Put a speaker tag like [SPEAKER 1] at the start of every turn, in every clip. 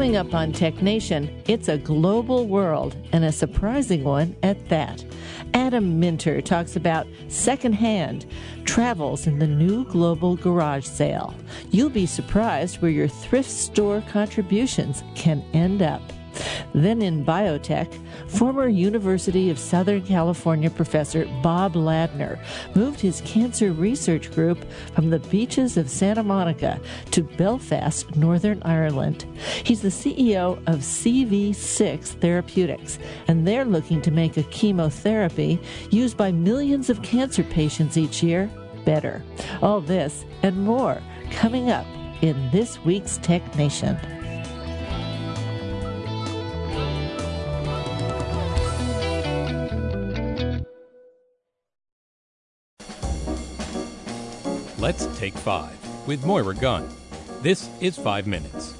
[SPEAKER 1] Coming up on Tech Nation, it's a global world and a surprising one at that. Adam Minter talks about secondhand travels in the new global garage sale. You'll be surprised where your thrift store contributions can end up. Then in biotech, former University of Southern California professor Bob Ladner moved his cancer research group from the beaches of Santa Monica to Belfast, Northern Ireland. He's the CEO of CV6 Therapeutics, and they're looking to make a chemotherapy used by millions of cancer patients each year better. All this and more coming up in this week's Tech Nation.
[SPEAKER 2] Take Five with Moira Gunn. This is Five Minutes.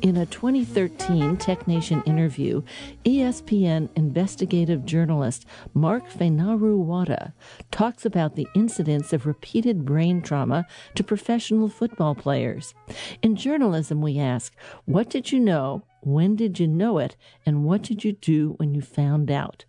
[SPEAKER 1] In a 2013 TechNation interview, ESPN investigative journalist Mark Fainaru-Wada talks about the incidence of repeated brain trauma to professional football players. In journalism, we ask, what did you know when did you know it? And what did you do when you found out?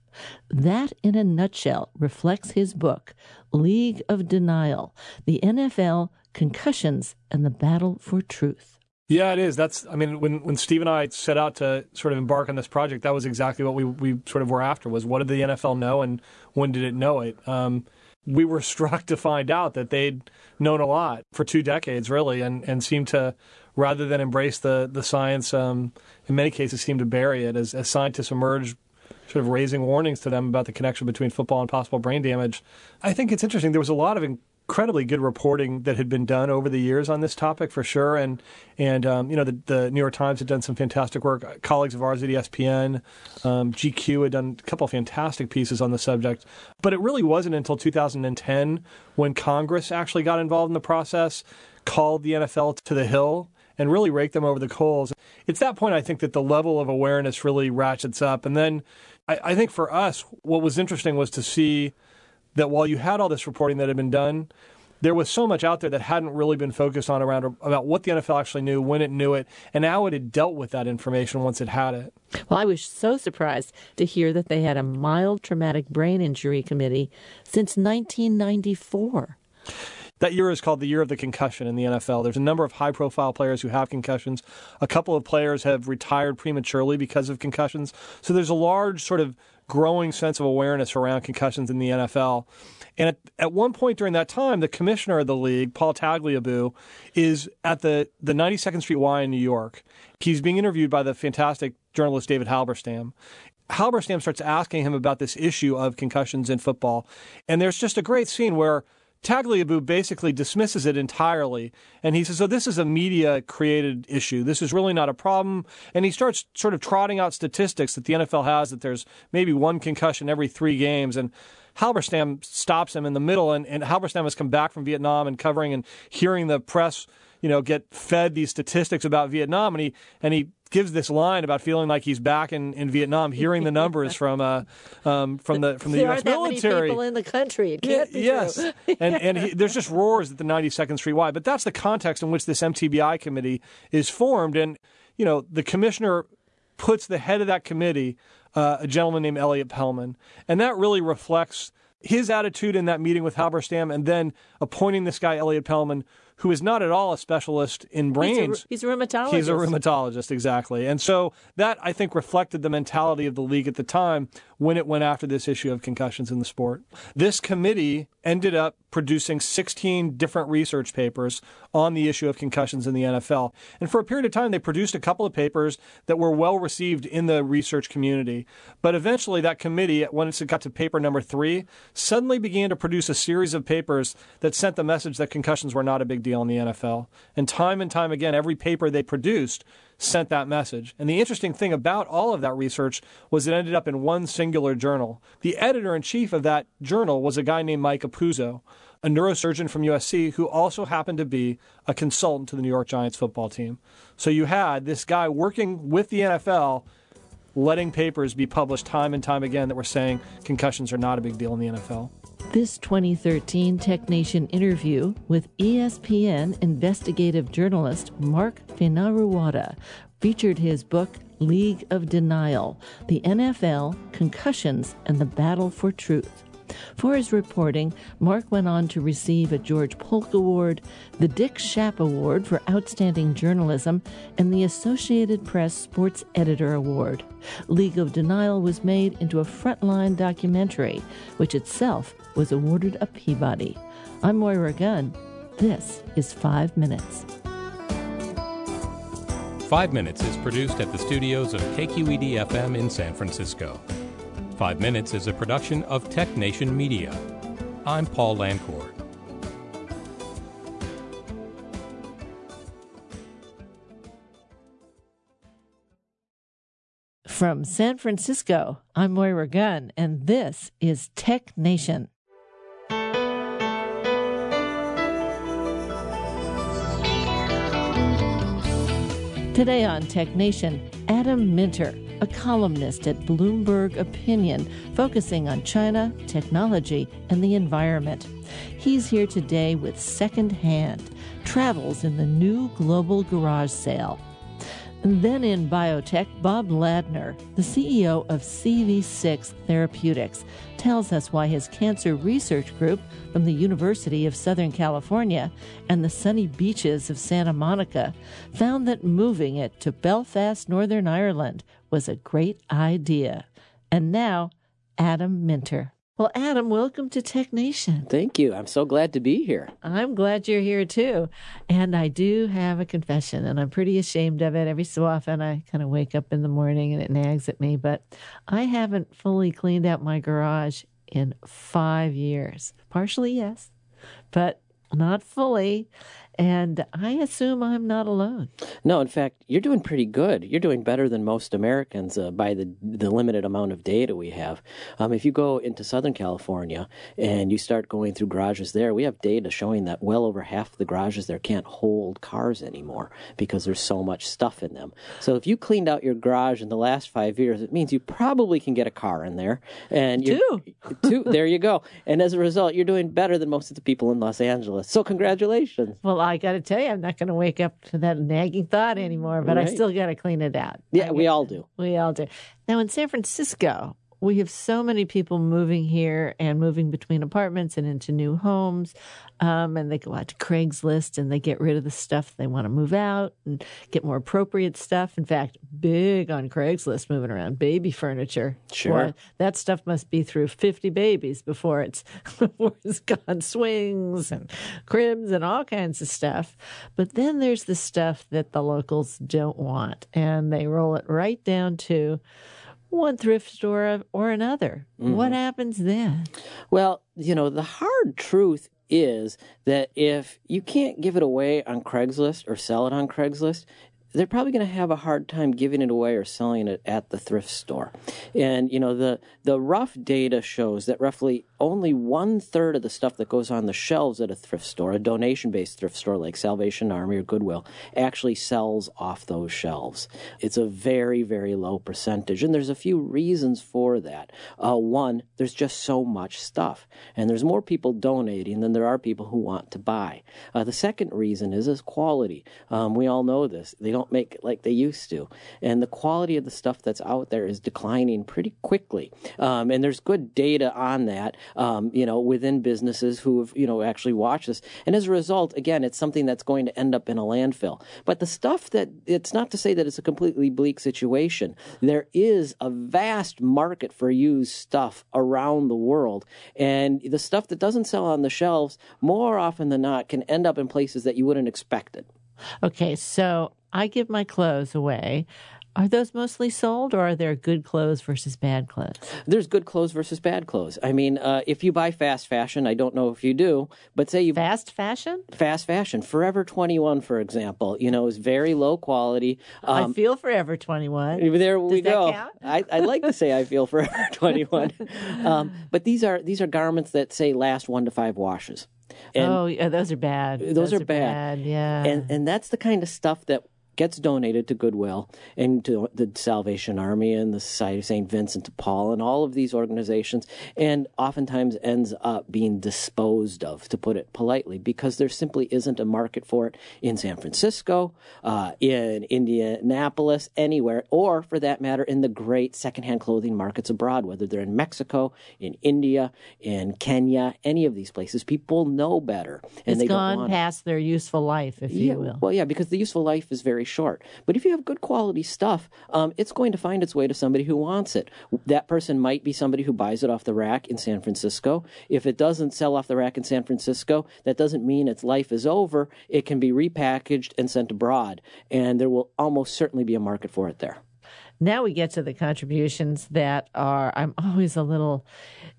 [SPEAKER 1] That, in a nutshell, reflects his book, League of Denial The NFL, Concussions, and the Battle for Truth.
[SPEAKER 3] Yeah, it is. That's, I mean, when, when Steve and I set out to sort of embark on this project, that was exactly what we, we sort of were after was what did the NFL know and when did it know it? Um, we were struck to find out that they'd known a lot for two decades, really, and, and seemed to rather than embrace the the science, um, in many cases seemed to bury it as, as scientists emerged sort of raising warnings to them about the connection between football and possible brain damage. I think it's interesting. There was a lot of incredibly good reporting that had been done over the years on this topic for sure, and and um, you know the, the, New York Times had done some fantastic work. Colleagues of ours at ESPN, um, GQ had done a couple of fantastic pieces on the subject. But it really wasn't until 2010 when Congress actually got involved in the process, called the NFL to the Hill and really rake them over the coals. It's that point I think that the level of awareness really ratchets up. And then I, I think for us, what was interesting was to see that while you had all this reporting that had been done, there was so much out there that hadn't really been focused on around about what the NFL actually knew, when it knew it, and how it had dealt with that information once it had it.
[SPEAKER 1] Well, I was so surprised to hear that they had a mild traumatic brain injury committee since 1994.
[SPEAKER 3] That year is called the year of the concussion in the NFL. There's a number of high profile players who have concussions. A couple of players have retired prematurely because of concussions. So there's a large sort of growing sense of awareness around concussions in the NFL. And at, at one point during that time, the commissioner of the league, Paul Tagliabue, is at the, the 92nd Street Y in New York. He's being interviewed by the fantastic journalist David Halberstam. Halberstam starts asking him about this issue of concussions in football. And there's just a great scene where Tagliabue basically dismisses it entirely. And he says, So this is a media created issue. This is really not a problem. And he starts sort of trotting out statistics that the NFL has that there's maybe one concussion every three games. And Halberstam stops him in the middle. And, and Halberstam has come back from Vietnam and covering and hearing the press you know, get fed these statistics about Vietnam, and he and he gives this line about feeling like he's back in, in Vietnam, hearing the numbers from uh, um, from the from the
[SPEAKER 1] there
[SPEAKER 3] U.S.
[SPEAKER 1] military. people in the country. It can't
[SPEAKER 3] be yes,
[SPEAKER 1] true.
[SPEAKER 3] and and he, there's just roars at the 92nd Street Y. But that's the context in which this MTBI committee is formed, and you know the commissioner puts the head of that committee, uh, a gentleman named Elliot Pellman, and that really reflects his attitude in that meeting with Halberstam, and then appointing this guy Elliot Pellman who is not at all a specialist in brains.
[SPEAKER 1] He's a, he's a rheumatologist.
[SPEAKER 3] He's a rheumatologist, exactly. And so that, I think, reflected the mentality of the league at the time when it went after this issue of concussions in the sport. This committee ended up producing 16 different research papers on the issue of concussions in the NFL. And for a period of time, they produced a couple of papers that were well received in the research community. But eventually, that committee, once it got to paper number three, suddenly began to produce a series of papers that sent the message that concussions were not a big deal in the NFL. And time and time again, every paper they produced sent that message. And the interesting thing about all of that research was it ended up in one singular journal. The editor in chief of that journal was a guy named Mike Apuzzo, a neurosurgeon from USC who also happened to be a consultant to the New York Giants football team. So you had this guy working with the NFL letting papers be published time and time again that were saying concussions are not a big deal in the NFL.
[SPEAKER 1] This 2013 Tech Nation interview with ESPN investigative journalist Mark Fainaru-Wada featured his book League of Denial The NFL, Concussions, and the Battle for Truth. For his reporting, Mark went on to receive a George Polk Award, the Dick Schaap Award for Outstanding Journalism, and the Associated Press Sports Editor Award. League of Denial was made into a frontline documentary, which itself was awarded a Peabody. I'm Moira Gunn. This is Five Minutes.
[SPEAKER 2] Five Minutes is produced at the studios of KQED FM in San Francisco. Five Minutes is a production of Tech Nation Media. I'm Paul Lancourt.
[SPEAKER 1] From San Francisco, I'm Moira Gunn, and this is Tech Nation. Today on Tech Nation, Adam Minter, a columnist at Bloomberg Opinion, focusing on China, technology, and the environment. He's here today with Secondhand Travels in the New Global Garage Sale. Then in biotech, Bob Ladner, the CEO of CV6 Therapeutics, tells us why his cancer research group from the University of Southern California and the sunny beaches of Santa Monica found that moving it to Belfast, Northern Ireland was a great idea. And now, Adam Minter. Well, Adam, welcome to Tech Nation.
[SPEAKER 4] Thank you. I'm so glad to be here.
[SPEAKER 1] I'm glad you're here too. And I do have a confession, and I'm pretty ashamed of it. Every so often, I kind of wake up in the morning and it nags at me, but I haven't fully cleaned out my garage in five years. Partially, yes, but not fully. And I assume I'm not alone.
[SPEAKER 4] No, in fact, you're doing pretty good. You're doing better than most Americans uh, by the the limited amount of data we have. Um, if you go into Southern California and you start going through garages there, we have data showing that well over half the garages there can't hold cars anymore because there's so much stuff in them. So if you cleaned out your garage in the last five years, it means you probably can get a car in there. And
[SPEAKER 1] two,
[SPEAKER 4] two, there you go. And as a result, you're doing better than most of the people in Los Angeles. So congratulations.
[SPEAKER 1] Well, I got to tell you, I'm not going to wake up to that nagging thought anymore, but right. I still got to clean it out.
[SPEAKER 4] Yeah, we all do.
[SPEAKER 1] We all do. Now, in San Francisco, we have so many people moving here and moving between apartments and into new homes. Um, and they go out to Craigslist and they get rid of the stuff they want to move out and get more appropriate stuff. In fact, big on Craigslist moving around baby furniture.
[SPEAKER 4] Sure.
[SPEAKER 1] Boy, that stuff must be through 50 babies before it's, before it's gone swings and cribs and all kinds of stuff. But then there's the stuff that the locals don't want and they roll it right down to one thrift store or another. Mm-hmm. What happens then?
[SPEAKER 4] Well, you know, the hard truth is that if you can't give it away on Craigslist or sell it on Craigslist, they're probably going to have a hard time giving it away or selling it at the thrift store. And you know the the rough data shows that roughly only one third of the stuff that goes on the shelves at a thrift store, a donation based thrift store like Salvation Army or Goodwill, actually sells off those shelves. It's a very very low percentage, and there's a few reasons for that. Uh, one, there's just so much stuff, and there's more people donating than there are people who want to buy. Uh, the second reason is is quality. Um, we all know this. They don't make it like they used to. And the quality of the stuff that's out there is declining pretty quickly. Um, and there's good data on that, um, you know, within businesses who have, you know, actually watched this. And as a result, again, it's something that's going to end up in a landfill. But the stuff that, it's not to say that it's a completely bleak situation. There is a vast market for used stuff around the world. And the stuff that doesn't sell on the shelves, more often than not, can end up in places that you wouldn't expect it.
[SPEAKER 1] Okay, so I give my clothes away. Are those mostly sold, or are there good clothes versus bad clothes?
[SPEAKER 4] There's good clothes versus bad clothes. I mean, uh, if you buy fast fashion, I don't know if you do, but say you
[SPEAKER 1] fast fashion,
[SPEAKER 4] fast fashion, Forever 21, for example, you know, is very low quality.
[SPEAKER 1] Um, I feel Forever 21.
[SPEAKER 4] There
[SPEAKER 1] Does
[SPEAKER 4] we go.
[SPEAKER 1] Count?
[SPEAKER 4] I, I like to say I feel Forever 21, um, but these are these are garments that say last one to five washes.
[SPEAKER 1] And oh, yeah, those are bad.
[SPEAKER 4] Those,
[SPEAKER 1] those
[SPEAKER 4] are,
[SPEAKER 1] are
[SPEAKER 4] bad.
[SPEAKER 1] bad. Yeah,
[SPEAKER 4] and and that's the kind of stuff that gets donated to Goodwill and to the Salvation Army and the Society of St. Vincent de Paul and all of these organizations, and oftentimes ends up being disposed of, to put it politely, because there simply isn't a market for it in San Francisco, uh, in Indianapolis, anywhere, or for that matter, in the great secondhand clothing markets abroad, whether they're in Mexico, in India, in Kenya, any of these places. People know better.
[SPEAKER 1] And it's
[SPEAKER 4] they
[SPEAKER 1] gone past their useful life, if
[SPEAKER 4] yeah,
[SPEAKER 1] you will.
[SPEAKER 4] Well, yeah, because the useful life is very short. But if you have good quality stuff, um, it's going to find its way to somebody who wants it. That person might be somebody who buys it off the rack in San Francisco. If it doesn't sell off the rack in San Francisco, that doesn't mean its life is over. It can be repackaged and sent abroad, and there will almost certainly be a market for it there.
[SPEAKER 1] Now we get to the contributions that are I'm always a little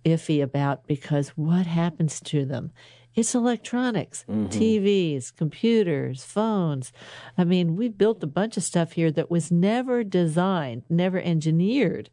[SPEAKER 1] iffy about because what happens to them? It's electronics, mm-hmm. TVs, computers, phones. I mean, we built a bunch of stuff here that was never designed, never engineered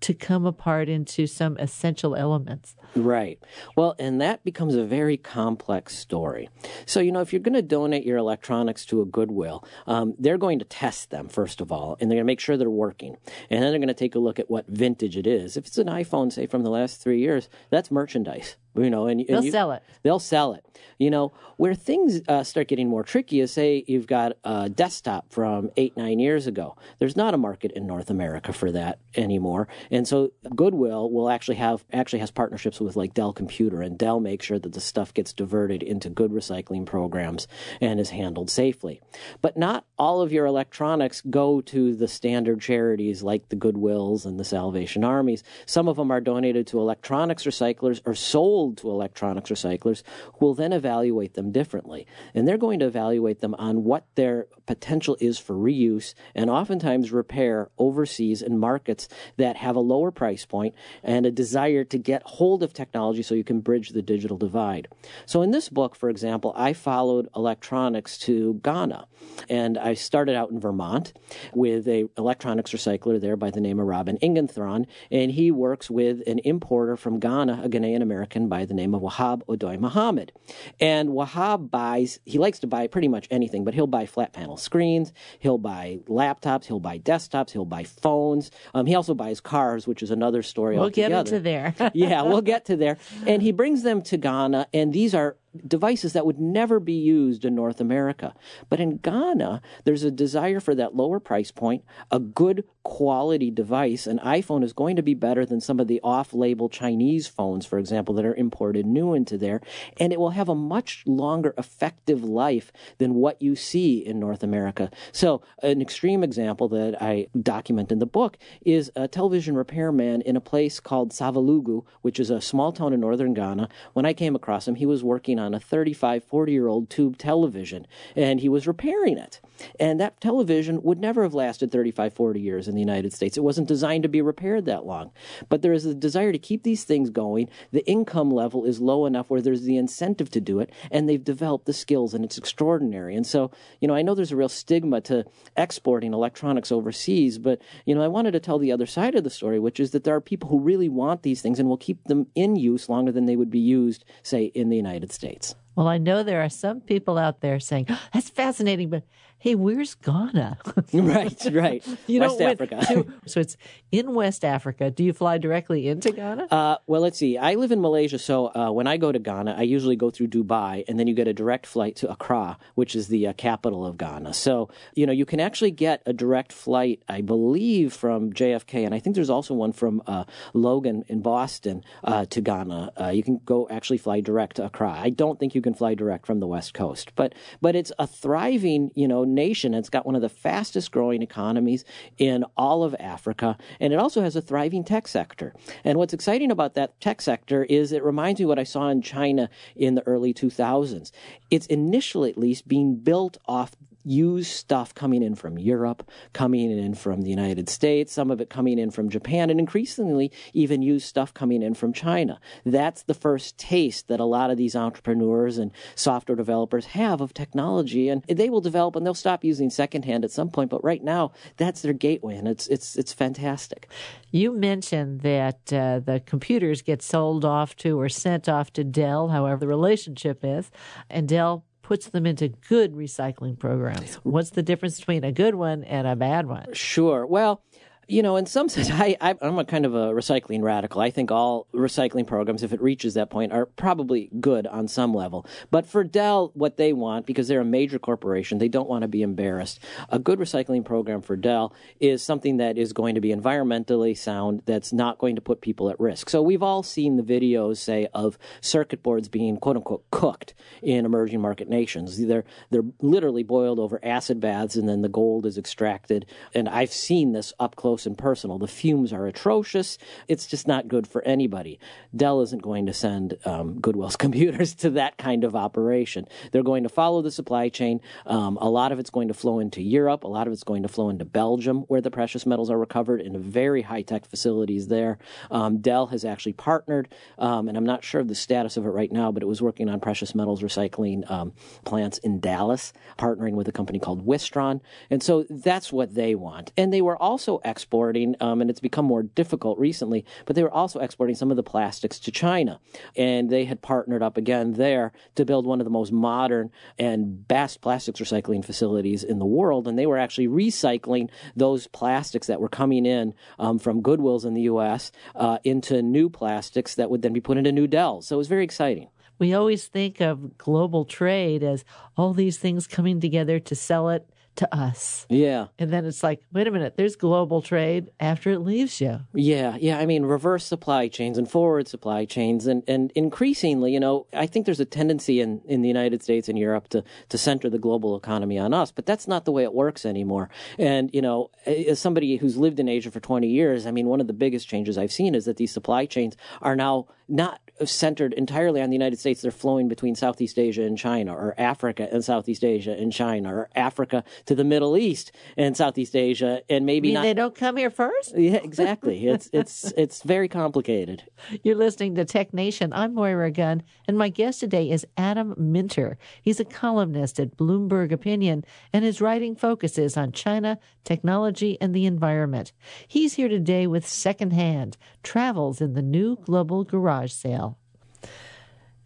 [SPEAKER 1] to come apart into some essential elements.
[SPEAKER 4] Right. Well, and that becomes a very complex story. So, you know, if you're going to donate your electronics to a Goodwill, um, they're going to test them, first of all, and they're going to make sure they're working. And then they're going to take a look at what vintage it is. If it's an iPhone, say, from the last three years, that's merchandise you know, and, and
[SPEAKER 1] they'll
[SPEAKER 4] you,
[SPEAKER 1] sell it.
[SPEAKER 4] They'll sell it. You know, where things uh, start getting more tricky is say you've got a desktop from eight, nine years ago. There's not a market in North America for that anymore, and so Goodwill will actually have actually has partnerships with like Dell Computer, and Dell makes sure that the stuff gets diverted into good recycling programs and is handled safely. But not all of your electronics go to the standard charities like the Goodwills and the Salvation Armies. Some of them are donated to electronics recyclers or sold sold to electronics recyclers who will then evaluate them differently. And they're going to evaluate them on what their potential is for reuse and oftentimes repair overseas in markets that have a lower price point and a desire to get hold of technology so you can bridge the digital divide. So in this book, for example, I followed electronics to Ghana. And I started out in Vermont with a electronics recycler there by the name of Robin Ingenthron, and he works with an importer from Ghana, a Ghanaian American by the name of Wahab Odoy Muhammad. And Wahab buys, he likes to buy pretty much anything, but he'll buy flat panel screens, he'll buy laptops, he'll buy desktops, he'll buy phones. Um, he also buys cars, which is another story
[SPEAKER 1] we'll
[SPEAKER 4] altogether.
[SPEAKER 1] We'll get into there.
[SPEAKER 4] yeah, we'll get to there. And he brings them to Ghana, and these are devices that would never be used in North America. But in Ghana, there's a desire for that lower price point, a good quality device. An iPhone is going to be better than some of the off label Chinese phones, for example, that are imported new into there. And it will have a much longer effective life than what you see in North America. So, an extreme example that I document in the book is a television repairman in a place called Savelugu, which is a small town in northern Ghana. When I came across him, he was working on a 35, 40 year old tube television and he was repairing it. And that television would never have lasted 35, 40 years in the United States. It wasn't designed to be repaired that long. But there is a desire to keep these things going. The income level is low enough where there's the incentive to do it, and they've developed the skills, and it's extraordinary. And so, you know, I know there's a real stigma to exporting electronics overseas, but, you know, I wanted to tell the other side of the story, which is that there are people who really want these things and will keep them in use longer than they would be used, say, in the United States.
[SPEAKER 1] Well, I know there are some people out there saying, oh, that's fascinating, but hey, where's Ghana?
[SPEAKER 4] right, right.
[SPEAKER 1] you
[SPEAKER 4] West Africa.
[SPEAKER 1] To, so it's in West Africa. Do you fly directly into Ghana?
[SPEAKER 4] Uh, well, let's see. I live in Malaysia, so uh, when I go to Ghana, I usually go through Dubai, and then you get a direct flight to Accra, which is the uh, capital of Ghana. So, you know, you can actually get a direct flight, I believe, from JFK, and I think there's also one from uh, Logan in Boston uh, to Ghana. Uh, you can go actually fly direct to Accra. I don't think you can fly direct from the West Coast, but but it's a thriving, you know nation. It's got one of the fastest growing economies in all of Africa, and it also has a thriving tech sector. And what's exciting about that tech sector is it reminds me what I saw in China in the early 2000s. It's initially, at least, being built off used stuff coming in from Europe, coming in from the United States, some of it coming in from Japan, and increasingly even used stuff coming in from China. That's the first taste that a lot of these entrepreneurs and software developers have of technology, and they will develop and they'll stop using secondhand at some point. But right now, that's their gateway, and it's it's it's fantastic.
[SPEAKER 1] You mentioned that uh, the computers get sold off to or sent off to Dell, however the relationship is, and Dell puts them into good recycling programs. What's the difference between a good one and a bad one?
[SPEAKER 4] Sure. Well, you know, in some sense, I, I, am a kind of a recycling radical. I think all recycling programs, if it reaches that point, are probably good on some level. But for Dell, what they want, because they're a major corporation, they don't want to be embarrassed. A good recycling program for Dell is something that is going to be environmentally sound, that's not going to put people at risk. So we've all seen the videos, say, of circuit boards being quote unquote cooked in emerging market nations. They're they're literally boiled over acid baths, and then the gold is extracted. And I've seen this up close close and personal. The fumes are atrocious. It's just not good for anybody. Dell isn't going to send um, Goodwill's computers to that kind of operation. They're going to follow the supply chain. Um, a lot of it's going to flow into Europe. A lot of it's going to flow into Belgium, where the precious metals are recovered in very high tech facilities there. Um, Dell has actually partnered, um, and I'm not sure of the status of it right now, but it was working on precious metals recycling um, plants in Dallas, partnering with a company called Wistron. And so that's what they want. And they were also exporting, um, and it's become more difficult recently, but they were also exporting some of the plastics to China. And they had partnered up again there to build one of the most modern and best plastics recycling facilities in the world. And they were actually recycling those plastics that were coming in um, from Goodwills in the U.S. Uh, into new plastics that would then be put into new Dells. So it was very exciting
[SPEAKER 1] we always think of global trade as all these things coming together to sell it to us.
[SPEAKER 4] Yeah.
[SPEAKER 1] And then it's like, wait a minute, there's global trade after it leaves you.
[SPEAKER 4] Yeah, yeah. I mean, reverse supply chains and forward supply chains. And, and increasingly, you know, I think there's a tendency in, in the United States and Europe to, to center the global economy on us, but that's not the way it works anymore. And, you know, as somebody who's lived in Asia for 20 years, I mean, one of the biggest changes I've seen is that these supply chains are now not centered entirely on the United States. They're flowing between Southeast Asia and China, or Africa and Southeast Asia and China, or Africa to the Middle East and Southeast Asia, and maybe not.
[SPEAKER 1] They don't come here first.
[SPEAKER 4] Yeah, exactly. it's it's it's very complicated.
[SPEAKER 1] You're listening to Tech Nation. I'm Moira Gunn, and my guest today is Adam Minter. He's a columnist at Bloomberg Opinion, and his writing focuses on China, technology, and the environment. He's here today with Secondhand Travels in the New Global Garage Sale.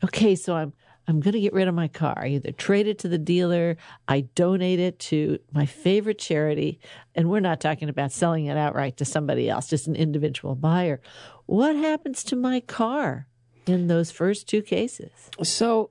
[SPEAKER 1] Okay, so I'm I'm going to get rid of my car. I either trade it to the dealer, I donate it to my favorite charity, and we're not talking about selling it outright to somebody else, just an individual buyer. What happens to my car in those first two cases?
[SPEAKER 4] So,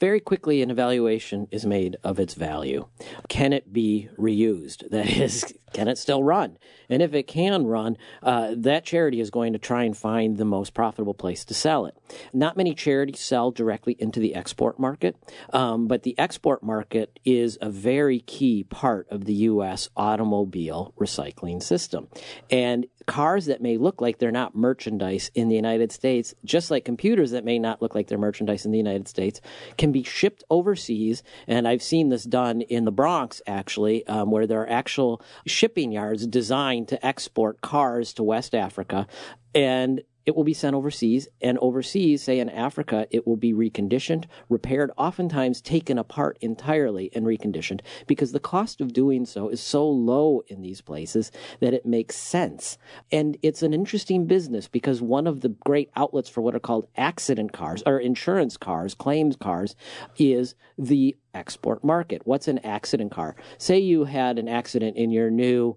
[SPEAKER 4] very quickly, an evaluation is made of its value. Can it be reused? That is, can it still run? And if it can run, uh, that charity is going to try and find the most profitable place to sell it. Not many charities sell directly into the export market, um, but the export market is a very key part of the U.S. automobile recycling system. And cars that may look like they're not merchandise in the United States, just like computers that may not look like they're merchandise in the United States, can be shipped overseas. And I've seen this done in the Bronx, actually, um, where there are actual shipping yards designed to export cars to West Africa. And it will be sent overseas, and overseas, say in Africa, it will be reconditioned, repaired, oftentimes taken apart entirely and reconditioned because the cost of doing so is so low in these places that it makes sense. And it's an interesting business because one of the great outlets for what are called accident cars or insurance cars, claims cars, is the export market. What's an accident car? Say you had an accident in your new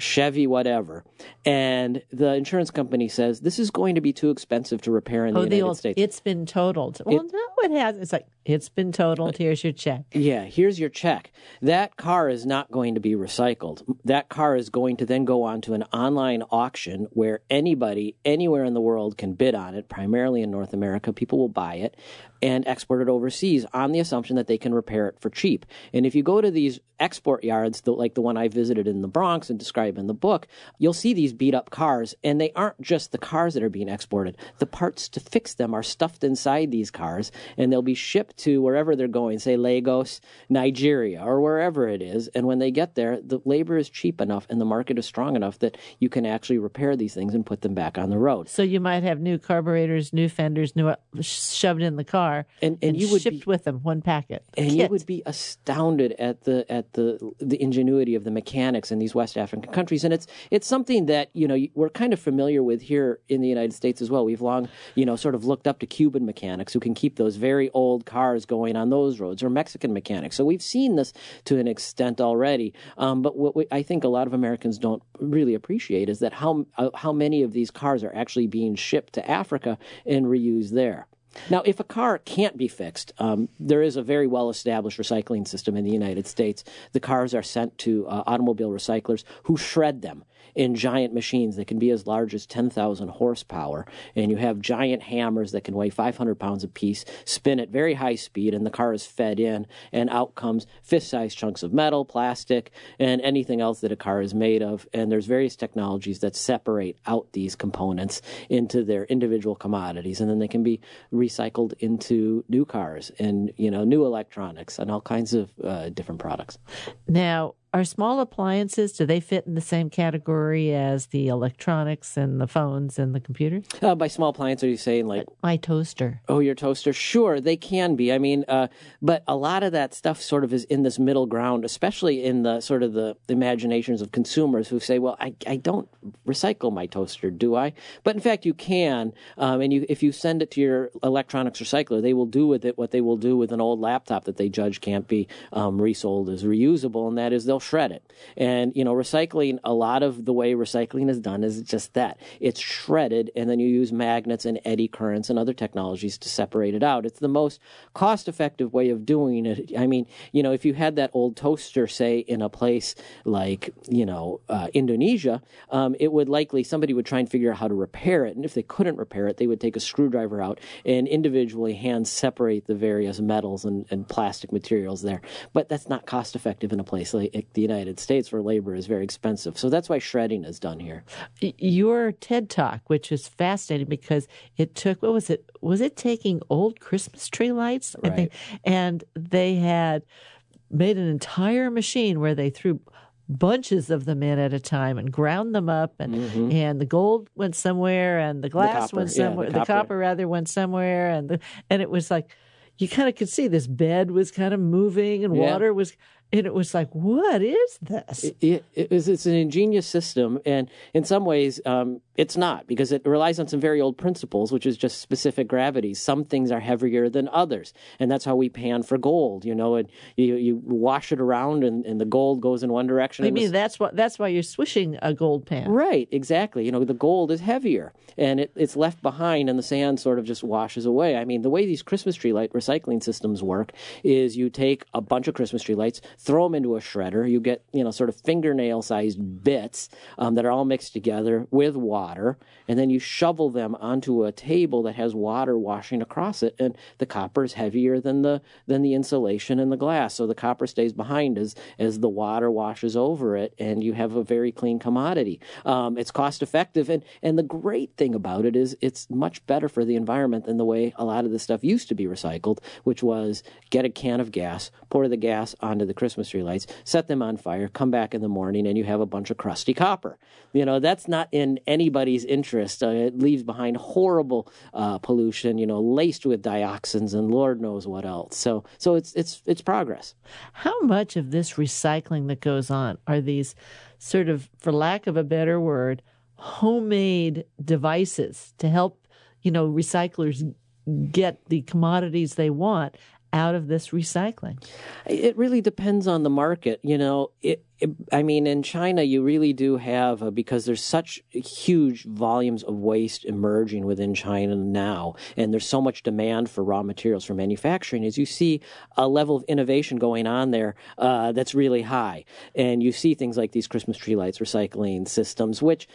[SPEAKER 4] Chevy, whatever. And the insurance company says this is going to be too expensive to repair in the
[SPEAKER 1] oh,
[SPEAKER 4] United
[SPEAKER 1] the old,
[SPEAKER 4] States.
[SPEAKER 1] It's been totaled. Well, it, no, it has. It's like it's been totaled. Uh, here's your check.
[SPEAKER 4] Yeah, here's your check. That car is not going to be recycled. That car is going to then go on to an online auction where anybody anywhere in the world can bid on it. Primarily in North America, people will buy it and export it overseas on the assumption that they can repair it for cheap. And if you go to these export yards, like the one I visited in the Bronx and describe in the book, you'll see these beat up cars, and they aren't just the cars that are being exported. The parts to fix them are stuffed inside these cars, and they'll be shipped to wherever they're going, say Lagos, Nigeria, or wherever it is. And when they get there, the labor is cheap enough and the market is strong enough that you can actually repair these things and put them back on the road.
[SPEAKER 1] So you might have new carburetors, new fenders, new uh, shoved in the car car
[SPEAKER 4] And- and you would
[SPEAKER 1] shipped
[SPEAKER 4] be-
[SPEAKER 1] with them one packet.
[SPEAKER 4] and you would be astounded at the at the the ingenuity of the mechanics in these West African countries, and it's it's something that you know we're kind of familiar with here in the United States as well. We've long you know sort of looked up to Cuban mechanics who can keep those very old cars going on those roads, or Mexican mechanics. So we've seen this to an extent already. Um, but what we, I think a lot of Americans don't really appreciate is that how uh, how many of these cars are actually being shipped to Africa and reused there. Now, if a car can't be fixed, um, there is a very well established recycling system in the United States. The cars are sent to uh, automobile recyclers who shred them in giant machines that can be as large as 10,000 horsepower. And you have giant hammers that can weigh 500 pounds apiece, spin at very high speed, and the car is fed in, and out comes fist sized chunks of metal, plastic, and anything else that a car is made of. And there's various technologies that separate out these components into their individual commodities, and then they can be recycled into new cars and you know new electronics and all kinds of uh, different products.
[SPEAKER 1] Now, are small appliances, do they fit in the same category as the electronics and the phones and the computers?
[SPEAKER 4] Uh, by small appliance, are you saying like
[SPEAKER 1] My toaster.
[SPEAKER 4] Oh, your toaster? Sure, they can be. I mean, uh, but a lot of that stuff sort of is in this middle ground, especially in the sort of the imaginations of consumers who say, "Well, I, I don't recycle my toaster, do I?" But in fact, you can. Um, and you, if you send it to your electronics recycler, they will do with it what they will do with an old laptop that they judge can't be um, resold as reusable, and that is they'll shred it. And you know, recycling. A lot of the way recycling is done is just that. It's shredded, and then you use magnets and eddy currents and other technologies to separate it out. It's the most cost-effective way of doing it. I mean, you know, if you had that old toaster, say, in a place like you know uh, Indonesia, um, it would likely somebody would try and figure out how to repair it, and if they couldn't repair it, they would take a screwdriver out and individually hand separate the various metals and, and plastic materials there. But that's not cost-effective in a place like the United States where labor is very expensive. So that's why shredding is done here.
[SPEAKER 1] Your TED Talk, which was fascinating because it took, what was it? Was it taking old Christmas tree lights? I think, and they had made an entire machine where they threw bunches of them in at a time and ground them up and mm-hmm. and the gold went somewhere and the glass
[SPEAKER 4] copper,
[SPEAKER 1] went
[SPEAKER 4] yeah, the
[SPEAKER 1] somewhere the
[SPEAKER 4] copper.
[SPEAKER 1] copper rather went somewhere and the and it was like you kind of could see this bed was kind of moving and
[SPEAKER 4] Yeah.
[SPEAKER 1] water was and it was like what is this
[SPEAKER 4] It, it is, it's an ingenious system, and in some ways, um, it's not because it relies on some very old principles, which is just specific gravity. Some things are heavier than others, and that's how we pan for gold. You know, and you you wash it around, and, and the gold goes in one direction.
[SPEAKER 1] I mean, that's what that's why you're swishing a gold pan.
[SPEAKER 4] Right, exactly. You know, the gold is heavier and it, it's left behind and the sand sort of just washes away. I mean, the way these Christmas tree light recycling systems work is you take a bunch of Christmas tree lights, throw them into a shredder. You get, you know, sort of fingernail sized bits um, that are all mixed together with water. And then you shovel them onto a table that has water washing across it. And the copper is heavier than the, than the insulation and the glass. So the copper stays behind as, as the water washes over it. And you have a very clean commodity. Um, it's cost effective. And, and the great thing about it is it's much better for the environment than the way a lot of this stuff used to be recycled, which was get a can of gas, pour the gas onto the Christmas tree lights, set them on fire, come back in the morning, and you have a bunch of crusty copper. You know, that's not in anybody's interest. Uh, it leaves behind horrible uh, pollution, you know, laced with dioxins and Lord knows what else. So, so it's, it's, it's progress.
[SPEAKER 1] How much of this recycling that goes on are these sort of, for lack of a better word, homemade devices to help, you know, recyclers get the commodities they want out of this recycling?
[SPEAKER 4] It really depends on the market. You know, it, I mean, in China, you really do have, uh, because there's such huge volumes of waste emerging within China now, and there's so much demand for raw materials for manufacturing, as you see a level of innovation going on there uh, that's really high. And you see things like these Christmas tree lights recycling systems, which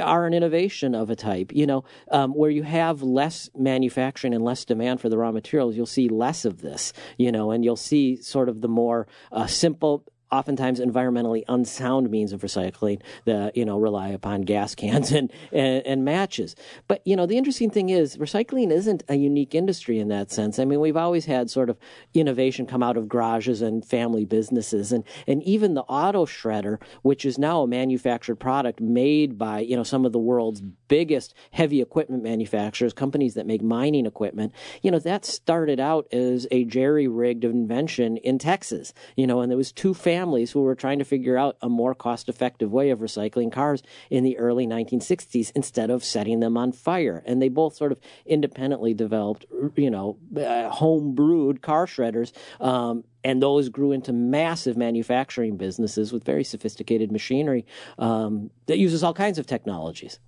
[SPEAKER 4] are an innovation of a type, you know, um, where you have less manufacturing and less demand for the raw materials, you'll see less of this, you know, and you'll see sort of the more uh, simple, oftentimes environmentally unsound means of recycling that you know rely upon gas cans and, and, and matches. But you know the interesting thing is recycling isn't a unique industry in that sense. I mean we've always had sort of innovation come out of garages and family businesses and and even the auto shredder, which is now a manufactured product made by you know some of the world's biggest heavy equipment manufacturers, companies that make mining equipment. You know that started out as a jerry rigged invention in Texas. You know, and there was two families who were trying to figure out a more cost effective way of recycling cars in the early 1960s instead of setting them on fire. And they both sort of independently developed, you know, uh, home brewed car shredders. Um, and those grew into massive manufacturing businesses with very sophisticated machinery um, that uses all kinds of technologies.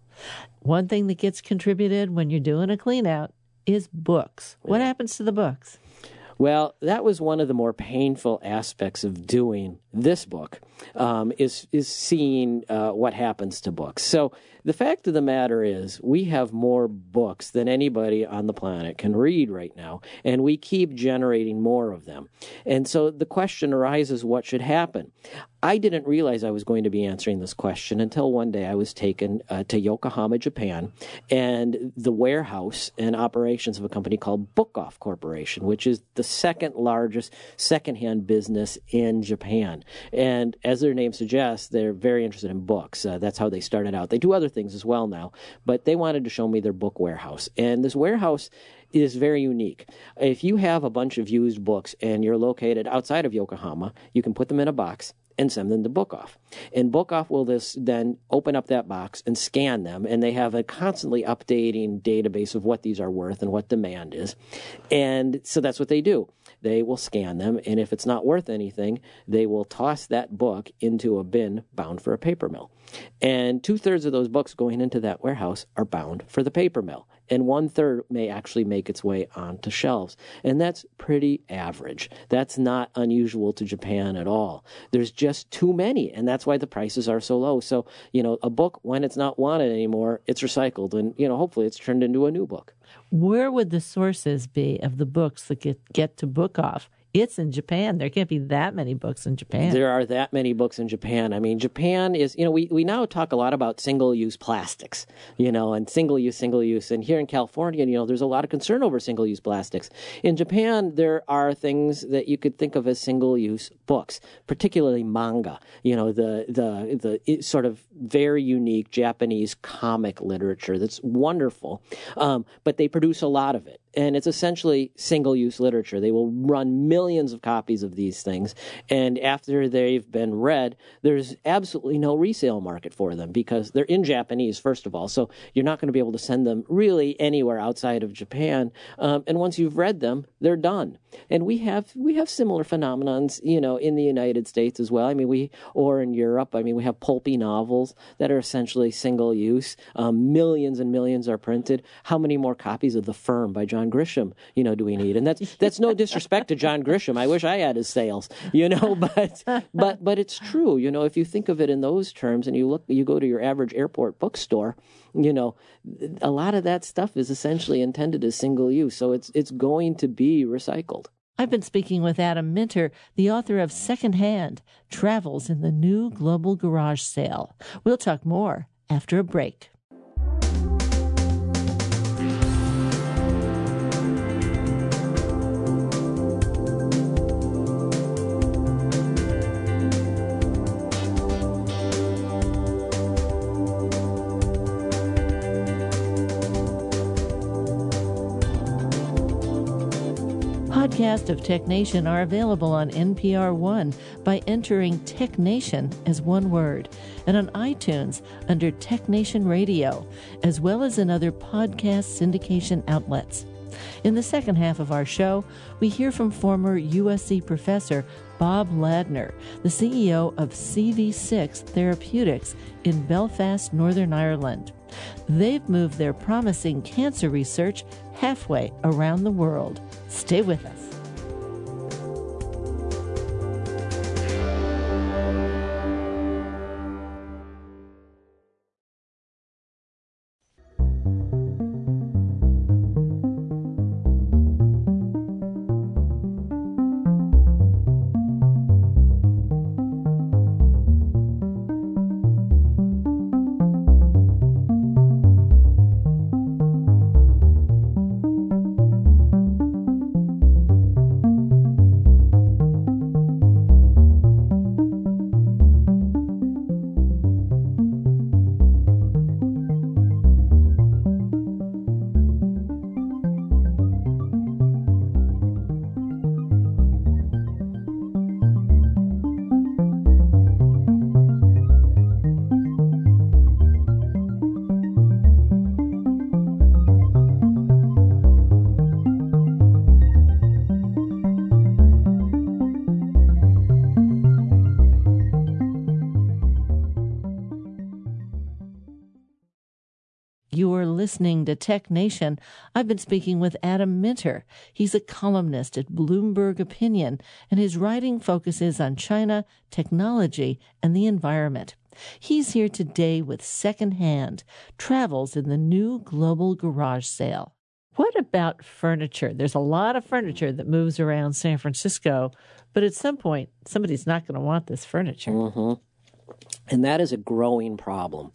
[SPEAKER 1] One thing that gets contributed when you're doing a clean out is books. What happens to the books?
[SPEAKER 4] Well, that was one of the more painful aspects of doing this book um, is is seeing uh, what happens to books. So the fact of the matter is, we have more books than anybody on the planet can read right now, and we keep generating more of them. And so the question arises: What should happen? I didn't realize I was going to be answering this question until one day I was taken uh, to Yokohama, Japan, and the warehouse and operations of a company called Book Off Corporation, which is the second largest secondhand business in Japan. And as their name suggests, they're very interested in books. Uh, that's how they started out. They do other things as well now, but they wanted to show me their book warehouse. And this warehouse is very unique. If you have a bunch of used books and you're located outside of Yokohama, you can put them in a box and send them to Book Off. And Book Off will this then open up that box and scan them, and they have a constantly updating database of what these are worth and what demand is. And so that's what they do. They will scan them, and if it's not worth anything, they will toss that book into a bin bound for a paper mill. And two thirds of those books going into that warehouse are bound for the paper mill and one third may actually make its way onto shelves. And that's pretty average. That's not unusual to Japan at all. There's just too many, and that's why the prices are so low. So, you know, a book, when it's not wanted anymore, it's recycled, and, you know, hopefully it's turned into a new book.
[SPEAKER 1] Where would the sources be of the books that get, get to book off? It's in Japan. There can't be that many books in Japan.
[SPEAKER 4] There are that many books in Japan. I mean, Japan is, you know, we, we now talk a lot about single use plastics, you know, and single use, single use. And here in California, you know, there's a lot of concern over single use plastics. In Japan, there are things that you could think of as single use books, particularly manga, you know, the, the, the sort of very unique Japanese comic literature that's wonderful. Um, but they produce a lot of it and it's essentially single use literature. They will run millions of copies of these things, and after they've been read, there's absolutely no resale market for them because they're in Japanese, first of all. So you're not going to be able to send them really anywhere outside of Japan. Um, and once you've read them, they're done. And we have we have similar phenomenons, you know, in the United States as well. I mean, we or in Europe. I mean, we have pulpy novels that are essentially single use. Um, millions and millions are printed. How many more copies of The Firm by John John Grisham, you know, do we need? And that's that's no disrespect to John Grisham. I wish I had his sales, you know, but but but it's true, you know, if you think of it in those terms and you look you go to your average airport bookstore, you know, a lot of that stuff is essentially intended as single use. So it's it's going to be recycled.
[SPEAKER 1] I've been speaking with Adam Minter, the author of Secondhand Travels in the New Global Garage Sale. We'll talk more after a break. Podcasts of Tech Nation are available on NPR One by entering Tech Nation as one word and on iTunes under Tech Nation Radio, as well as in other podcast syndication outlets. In the second half of our show, we hear from former USC professor Bob Ladner, the CEO of CV6 Therapeutics in Belfast, Northern Ireland. They've moved their promising cancer research halfway around the world. Stay with us. Listening to Tech Nation. I've been speaking with Adam Minter. He's a columnist at Bloomberg Opinion, and his writing focuses on China, technology, and the environment. He's here today with Secondhand Travels in the New Global Garage Sale. What about furniture? There's a lot of furniture that moves around San Francisco, but at some point, somebody's not going to want this furniture.
[SPEAKER 4] Mm-hmm. And that is a growing problem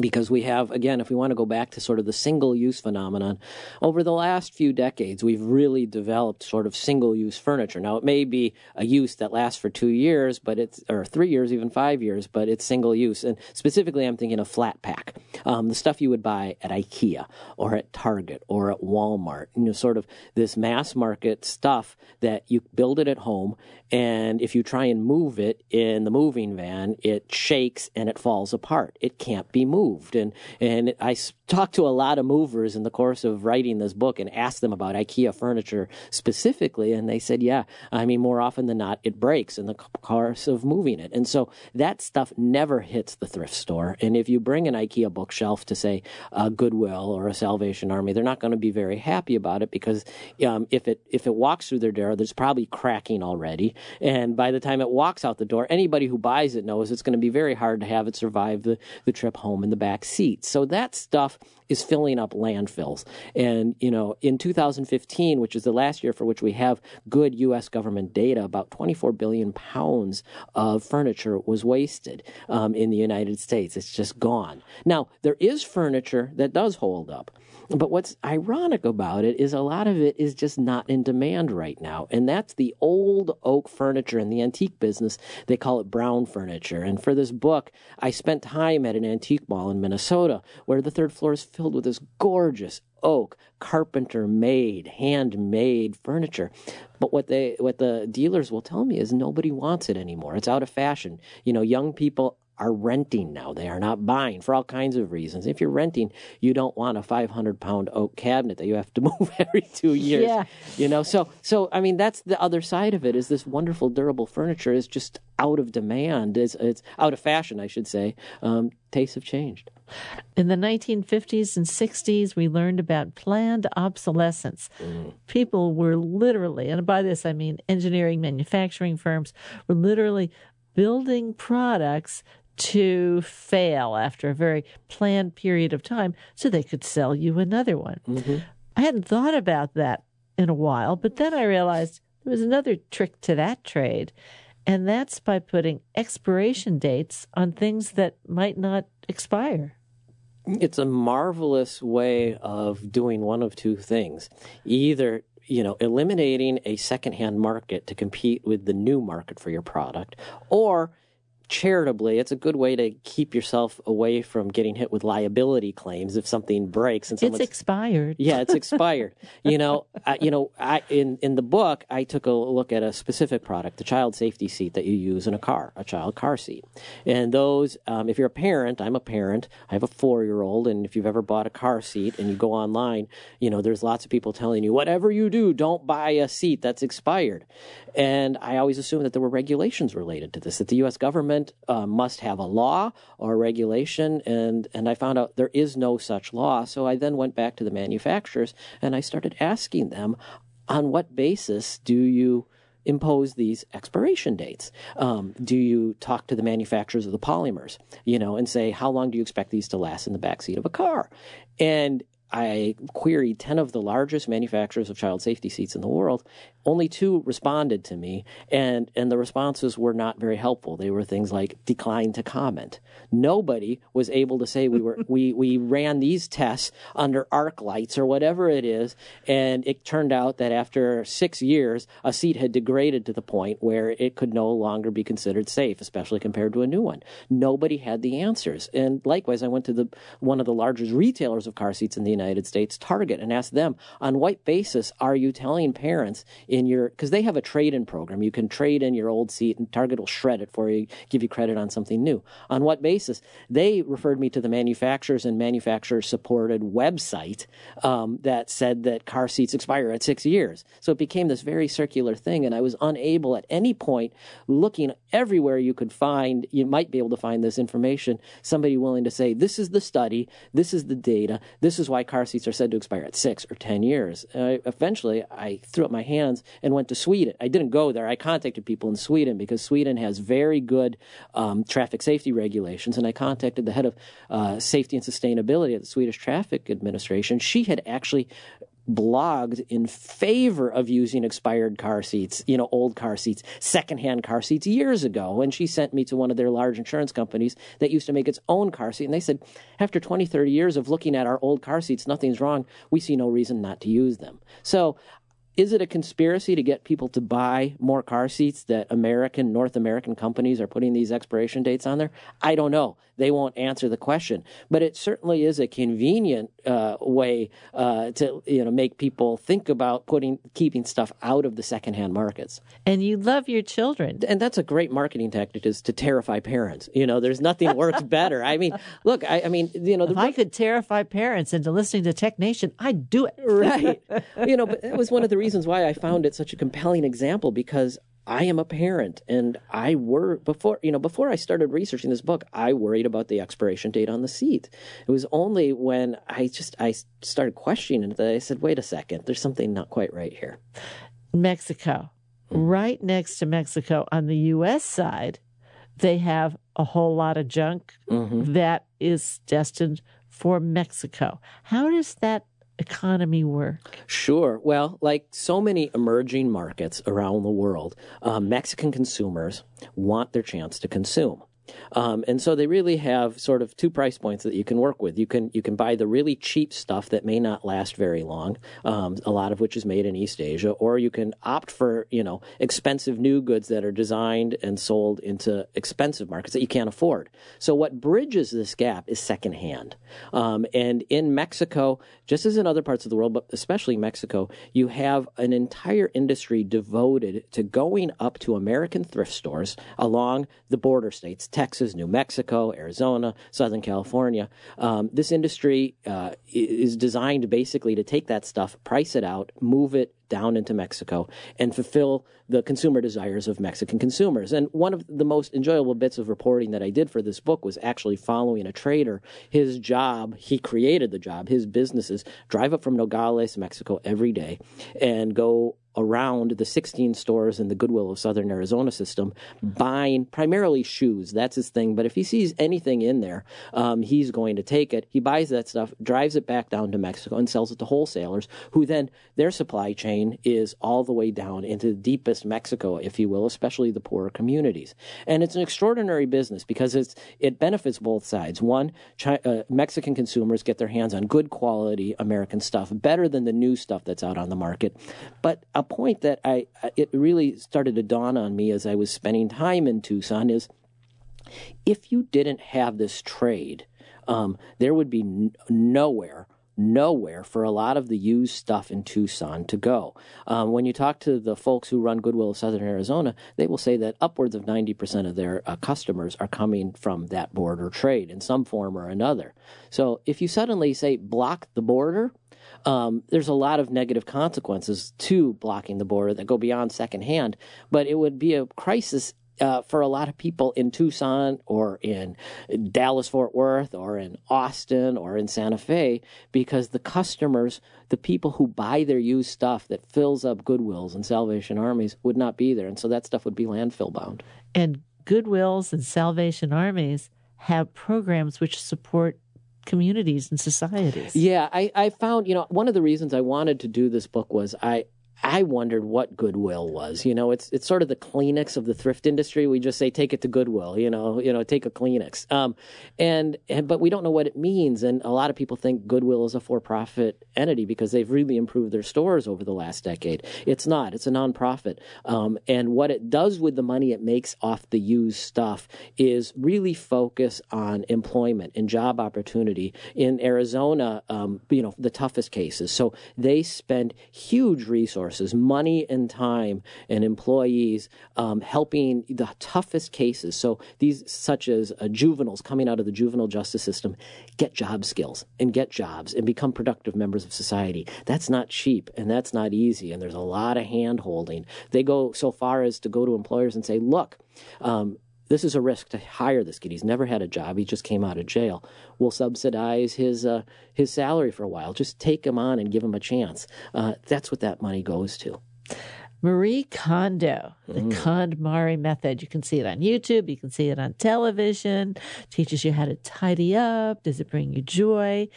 [SPEAKER 4] because we have again if we want to go back to sort of the single use phenomenon over the last few decades we've really developed sort of single use furniture. Now it may be a use that lasts for 2 years but it's or 3 years even 5 years but it's single use and specifically I'm thinking of flat pack um, the stuff you would buy at IKEA or at Target or at Walmart you know sort of this mass market stuff that you build it at home and if you try and move it in the moving van it shakes and it falls apart it can't be moved. And, and I talked to a lot of movers in the course of writing this book and asked them about IKEA furniture specifically. And they said, yeah, I mean, more often than not, it breaks in the course of moving it. And so that stuff never hits the thrift store. And if you bring an IKEA bookshelf to, say, a Goodwill or a Salvation Army, they're not going to be very happy about it because um, if it if it walks through their door, there's probably cracking already. And by the time it walks out the door, anybody who buys it knows it's going to be very hard to have it survive the, the trip home in the back seat. So that stuff is filling up landfills. And, you know, in 2015, which is the last year for which we have good U.S. government data, about 24 billion pounds of furniture was wasted um, in the United States. It's just gone. Now, there is furniture that does hold up. But what's ironic about it is a lot of it is just not in demand right now. And that's the old oak furniture in the antique business. They call it brown furniture. And for this book, I spent time at an antique mall in Minnesota where the third floor is filled with this gorgeous oak, carpenter made, handmade furniture. But what they what the dealers will tell me is nobody wants it anymore. It's out of fashion. You know, young people are renting now. They are not buying for all kinds of reasons. If you're renting, you don't want a 500 pound oak cabinet that you have to move every two years.
[SPEAKER 1] Yeah.
[SPEAKER 4] You know, so so I mean that's the other side of it is this wonderful durable furniture is just out of demand. It's it's out of fashion, I should say. Um, tastes have changed.
[SPEAKER 1] In the 1950s and 60s, we learned about planned obsolescence. Mm. People were literally, and by this I mean engineering, manufacturing firms, were literally building products to fail after a very planned period of time so they could sell you another one. Mm-hmm. I hadn't thought about that in a while, but then I realized there was another trick to that trade, and that's by putting expiration dates on things that might not expire.
[SPEAKER 4] It's a marvelous way of doing one of two things. Either you know, eliminating a secondhand market to compete with the new market for your product, or charitably, it's a good way to keep yourself away from getting hit with liability claims if something breaks and someone's,
[SPEAKER 1] it's expired.
[SPEAKER 4] Yeah, it's expired. you know, I, you know, I, in in the book, I took a look at a specific product, the child safety seat that you use in a car, a child car seat, and those. Um, if you're a parent, I'm a parent. I have a four year old, and if you've ever bought a car seat and you go online, you know, there's lots of people telling you, whatever you do, don't buy a seat that's expired. And I always assumed that there were regulations related to this, that the U.S. government uh, must have a law or a regulation. And, and I found out there is no such law. So I then went back to the manufacturers and I started asking them, on what basis do you impose these expiration dates? Um, do you talk to the manufacturers of the polymers, you know, and say, how long do you expect these to last in the backseat of a car? And I queried 10 of the largest manufacturers of child safety seats in the world, only two responded to me, and, and the responses were not very helpful. They were things like decline to comment. Nobody was able to say we were we, we ran these tests under arc lights or whatever it is, and it turned out that after six years, a seat had degraded to the point where it could no longer be considered safe, especially compared to a new one. Nobody had the answers. And likewise, I went to the one of the largest retailers of car seats in the United States, Target, and ask them on what basis are you telling parents in your because they have a trade-in program. You can trade in your old seat, and Target will shred it for you, give you credit on something new. On what basis? They referred me to the manufacturers and manufacturer-supported website um, that said that car seats expire at six years. So it became this very circular thing, and I was unable at any point, looking everywhere you could find, you might be able to find this information. Somebody willing to say, "This is the study, this is the data, this is why car seats are said to expire at six or ten years." Eventually, I threw up my hands and went to Sweden. I didn't go there. I contacted people in Sweden because Sweden has very good um, traffic safety regulations, and I contacted the head of uh, safety and sustainability at the Swedish Traffic Administration. She had actually blogged in favor of using expired car seats, you know, old car seats, secondhand car seats years ago. And she sent me to one of their large insurance companies that used to make its own car seat. And they said, after 20, 30 years of looking at our old car seats, nothing's wrong. We see no reason not to use them. So is it a conspiracy to get people to buy more car seats that American, North American companies are putting these expiration dates on there? I don't know. They won't answer the question, but it certainly is a convenient uh, way uh, to you know make people think about putting keeping stuff out of the secondhand markets.
[SPEAKER 1] And you love your children,
[SPEAKER 4] and that's a great marketing tactic is to terrify parents. You know, there's nothing works better. I mean, look, I, I mean, you know,
[SPEAKER 1] if I could terrify parents into listening to Tech Nation, I'd do it.
[SPEAKER 4] right. You know, but that was one of the reasons why I found it such a compelling example because I am a parent and I were before you know before I started researching this book I worried about the expiration date on the seat. It was only when I just I started questioning it that I said wait a second there's something not quite right here.
[SPEAKER 1] Mexico. Right next to Mexico on the US side they have a whole lot of junk
[SPEAKER 4] Mm-hmm.
[SPEAKER 1] that is destined for Mexico. How does that economy work?
[SPEAKER 4] Sure. Well, like so many emerging markets around the world, um, Mexican consumers want their chance to consume. Um, and so they really have sort of two price points that you can work with. You can you can buy the really cheap stuff that may not last very long, um, a lot of which is made in East Asia, or you can opt for you know expensive new goods that are designed and sold into expensive markets that you can't afford. So what bridges this gap is secondhand. Um, and in Mexico, just as in other parts of the world, but especially Mexico, you have an entire industry devoted to going up to American thrift stores along the border states. Texas, New Mexico, Arizona, Southern California. Um, this industry uh, is designed basically to take that stuff, price it out, move it down into Mexico, and fulfill the consumer desires of Mexican consumers. And one of the most enjoyable bits of reporting that I did for this book was actually following a trader. His job, he created the job, his businesses drive up from Nogales, Mexico every day and go around the 16 stores in the Goodwill of Southern Arizona system, buying primarily shoes. That's his thing. But if he sees anything in there, um, he's going to take it. He buys that stuff, drives it back down to Mexico, and sells it to wholesalers, who then their supply chain is all the way down into the deepest Mexico, if you will, especially the poorer communities. And it's an extraordinary business because it's it benefits both sides. One, Chi- uh, Mexican consumers get their hands on good quality American stuff, better than the new stuff that's out on the market. But a point that I it really started to dawn on me as I was spending time in Tucson is if you didn't have this trade, um, there would be n- nowhere nowhere for a lot of the used stuff in Tucson to go. Um, when you talk to the folks who run Goodwill of Southern Arizona, they will say that upwards of 90% of their uh, customers are coming from that border trade in some form or another. So if you suddenly say block the border, um, there's a lot of negative consequences to blocking the border that go beyond secondhand, but it would be a crisis uh, for a lot of people in Tucson or in Dallas Fort Worth or in Austin or in Santa Fe because the customers, the people who buy their used stuff that fills up Goodwills and Salvation Armies would not be there. And so that stuff would be landfill bound.
[SPEAKER 1] And Goodwills and Salvation Armies have programs which support communities and societies.
[SPEAKER 4] Yeah, I, I found, you know, one of the reasons I wanted to do this book was I, I wondered what Goodwill was. You know, it's it's sort of the Kleenex of the thrift industry. We just say take it to Goodwill. You know, you know, take a Kleenex. Um, and, and but we don't know what it means. And a lot of people think Goodwill is a for-profit entity because they've really improved their stores over the last decade. It's not. It's a nonprofit. Um, and what it does with the money it makes off the used stuff is really focus on employment and job opportunity in Arizona. Um, you know, the toughest cases. So they spend huge resources resources, money and time, and employees um, helping the toughest cases. So these, such as uh, juveniles coming out of the juvenile justice system, get job skills and get jobs and become productive members of society. That's not cheap and that's not easy. And there's a lot of hand holding. They go so far as to go to employers and say, look, um, this is a risk to hire this kid. He's never had a job. He just came out of jail. We'll subsidize his uh, his salary for a while. Just take him on and give him a chance. Uh, that's what that money goes to.
[SPEAKER 1] Marie Kondo, the mm. KonMari method. You can see it on YouTube. You can see it on television. Teaches you how to tidy up. Does it bring you joy?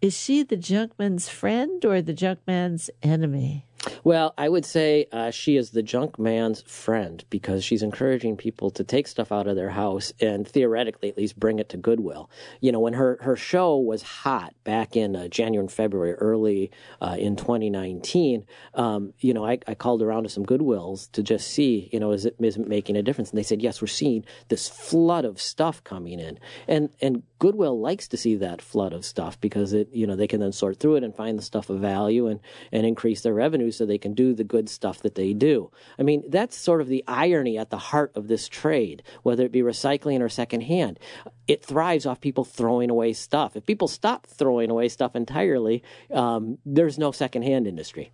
[SPEAKER 1] Is she the junkman's friend or the junkman's enemy?
[SPEAKER 4] Well, I would say uh, she is the junk man's friend because she's encouraging people to take stuff out of their house and theoretically at least bring it to Goodwill. You know, when her, her show was hot back in uh, January and February, early uh, in 2019, um, you know, I, I, called around to some Goodwills to just see, you know, is it, is it making a difference? And they said, yes, we're seeing this flood of stuff coming in. And, and Goodwill likes to see that flood of stuff because it, you know, they can then sort through it and find the stuff of value and, and increase their revenue so they can do the good stuff that they do. I mean, that's sort of the irony at the heart of this trade, whether it be recycling or secondhand. It thrives off people throwing away stuff. If people stop throwing away stuff entirely, um, there's no secondhand industry.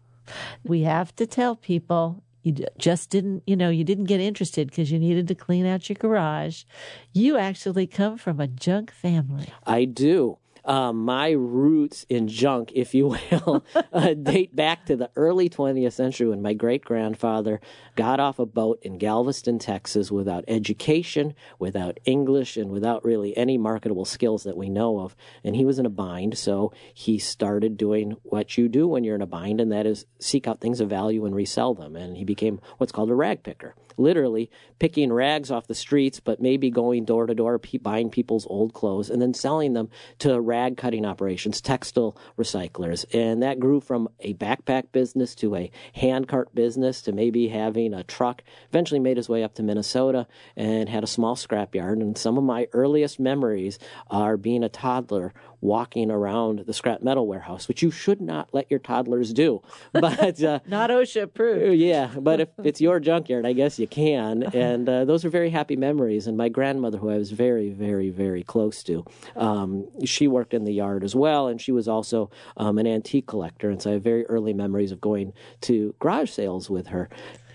[SPEAKER 1] We have to tell people you just didn't, you know, you didn't get interested because you needed to clean out your garage. You actually come from a junk family.
[SPEAKER 4] I do. Uh, my roots in junk, if you will, uh, date back to the early 20th century when my great grandfather got off a boat in Galveston, Texas, without education, without English, and without really any marketable skills that we know of. And he was in a bind, so he started doing what you do when you're in a bind, and that is seek out things of value and resell them. And he became what's called a rag picker literally picking rags off the streets, but maybe going door to door, buying people's old clothes, and then selling them to rag cutting operations, textile recyclers. And that grew from a backpack business to a handcart business to maybe having a truck. Eventually made his way up to Minnesota and had a small scrapyard. And some of my earliest memories are being a toddler walking around the scrap metal warehouse, which you should not let your toddlers do. But
[SPEAKER 1] uh, not OSHA approved.
[SPEAKER 4] Yeah, but if it's your junkyard, I guess you can. And uh, those are very happy memories. And my grandmother, who I was very, very, very close to, um, she worked in the yard as well, and she was also um, an antique collector. And so I have very early memories of going to garage sales with her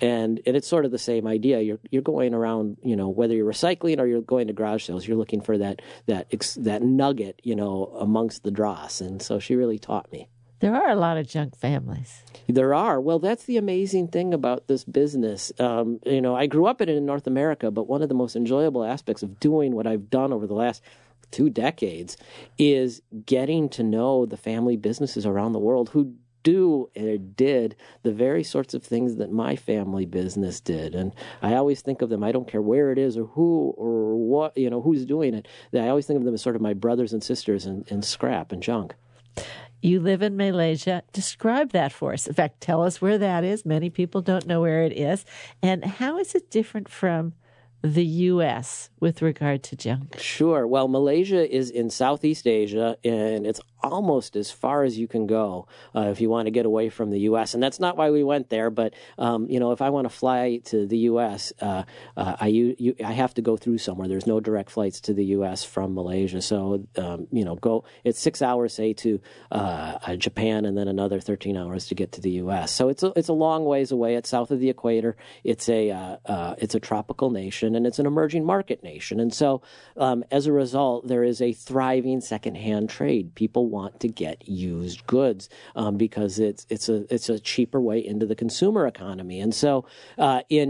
[SPEAKER 4] and and it's sort of the same idea. You're you're going around, you know, whether you're recycling or you're going to garage sales, you're looking for that that that nugget, you know, amongst the dross. And so she really taught me.
[SPEAKER 1] There are a lot of junk families.
[SPEAKER 4] There are. Well, that's the amazing thing about this business. Um, you know, I grew up in it in North America, but one of the most enjoyable aspects of doing what I've done over the last two decades is getting to know the family businesses around the world who do or did the very sorts of things that my family business did. And I always think of them, I don't care where it is or who or what, you know, who's doing it. I always think of them as sort of my brothers and sisters in, in scrap and junk.
[SPEAKER 1] You live in Malaysia. Describe that for us. In fact, tell us where that is. Many people don't know where it is. And how is it different from the U.S. with regard to junk?
[SPEAKER 4] Sure. Well, Malaysia is in Southeast Asia, and it's almost as far as you can go uh, if you want to get away from the U.S. And that's not why we went there. But um, you know, if I want to fly to the U.S., uh, uh, I you, you, I have to go through somewhere. There's no direct flights to the U.S. from Malaysia, so um, you know, go. It's six hours, say, to uh, uh, Japan, and then another 13 hours to get to the U.S. So it's a it's a long ways away. It's south of the equator. It's a uh, it's a tropical nation, and it's an emerging market nation. And so, um, as a result, there is a thriving secondhand trade. People want to get used goods um, because it's it's a it's a cheaper way into the consumer economy. And so uh, in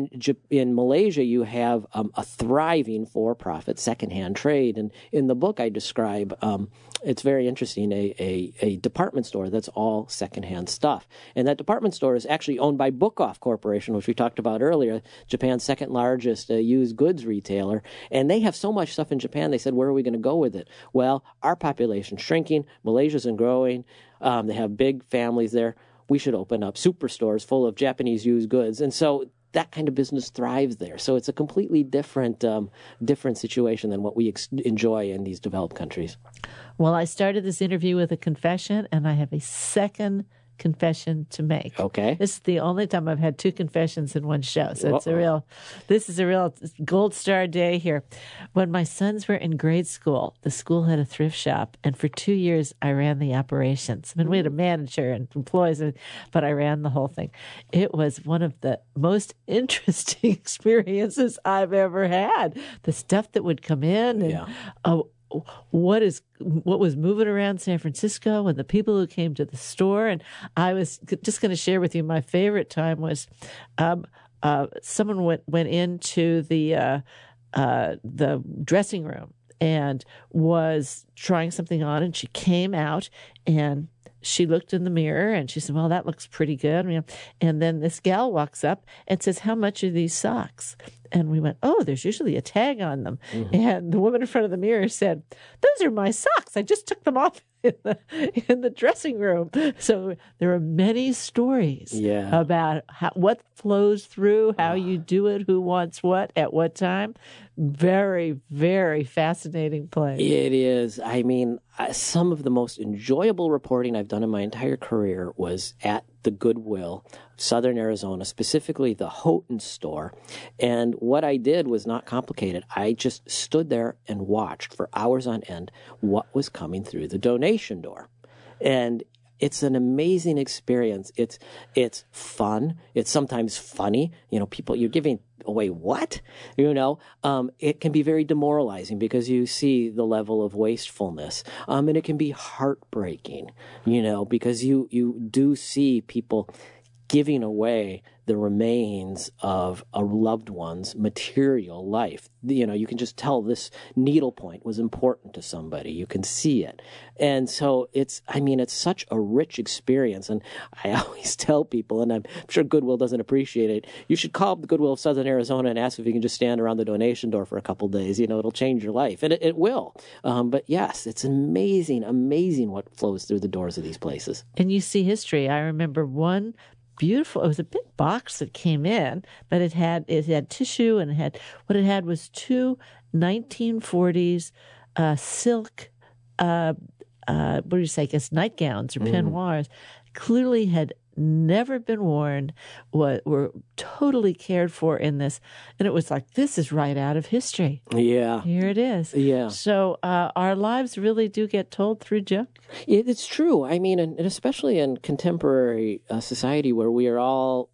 [SPEAKER 4] in Malaysia, you have um, a thriving for-profit secondhand trade. And in the book, I describe um, it's very interesting. A, a, a department store that's all secondhand stuff. And that department store is actually owned by Bookoff Corporation, which we talked about earlier, Japan's second largest uh, used goods retailer. And they have so much stuff in Japan, they said, where are we going to go with it? Well, our population's shrinking, Malaysia's growing, um, they have big families there. We should open up superstores full of Japanese used goods. And so that kind of business thrives there. So it's a completely different um, different situation than what we ex- enjoy in these developed countries.
[SPEAKER 1] Well, I started this interview with a confession, and I have a second confession to make.
[SPEAKER 4] Okay.
[SPEAKER 1] This is the only time I've had two confessions in one show. So it's a real, this is a real gold star day here. When my sons were in grade school, the school had a thrift shop. And for two years, I ran the operations. I mean, we had a manager and employees, but I ran the whole thing. It was one of the most interesting experiences I've ever had. The stuff that would come in and, yeah. oh, what is what was moving around San Francisco and the people who came to the store. And I was just going to share with you my favorite time was um, uh, someone went went into the uh, uh, the dressing room and was trying something on, and she came out and she looked in the mirror and she said, Well, that looks pretty good. And then this gal walks up and says, How much are these socks? And we went, Oh, there's usually a tag on them. Mm-hmm. And the woman in front of the mirror said, Those are my socks. I just took them off in the, in the dressing room. So there are many stories
[SPEAKER 4] yeah.
[SPEAKER 1] about how, what flows through, how you do it, who wants what at what time. Very, very fascinating place.
[SPEAKER 4] It is. I mean, some of the most enjoyable reporting I've done in my entire career was at the Goodwill, Southern Arizona, specifically the Houghton store. And what I did was not complicated. I just stood there and watched for hours on end what was coming through the donation door. And it's an amazing experience. It's it's fun. It's sometimes funny. You know, people you're giving away what? You know, um, it can be very demoralizing because you see the level of wastefulness, um, and it can be heartbreaking. You know, because you you do see people giving away the remains of a loved one's material life. You know, you can just tell this needlepoint was important to somebody. You can see it. And so it's, I mean, it's such a rich experience. And I always tell people, and I'm sure Goodwill doesn't appreciate it, you should call the Goodwill of Southern Arizona and ask if you can just stand around the donation door for a couple days. You know, it'll change your life. And it, it will. Um, but yes, it's amazing, amazing what flows through the doors of these places.
[SPEAKER 1] And you see history. I remember one beautiful. It was a big box that came in, but it had it had tissue and it had what it had was two 1940s uh, silk. Uh, uh, what do you say? I guess nightgowns or mm. peignoirs. Clearly had never been worn, were, were totally cared for in this. And it was like, this is right out of history.
[SPEAKER 4] Yeah.
[SPEAKER 1] Here it is.
[SPEAKER 4] Yeah.
[SPEAKER 1] So uh, our lives really do get told through junk.
[SPEAKER 4] It's true. I mean, and, especially in contemporary uh, society where we are all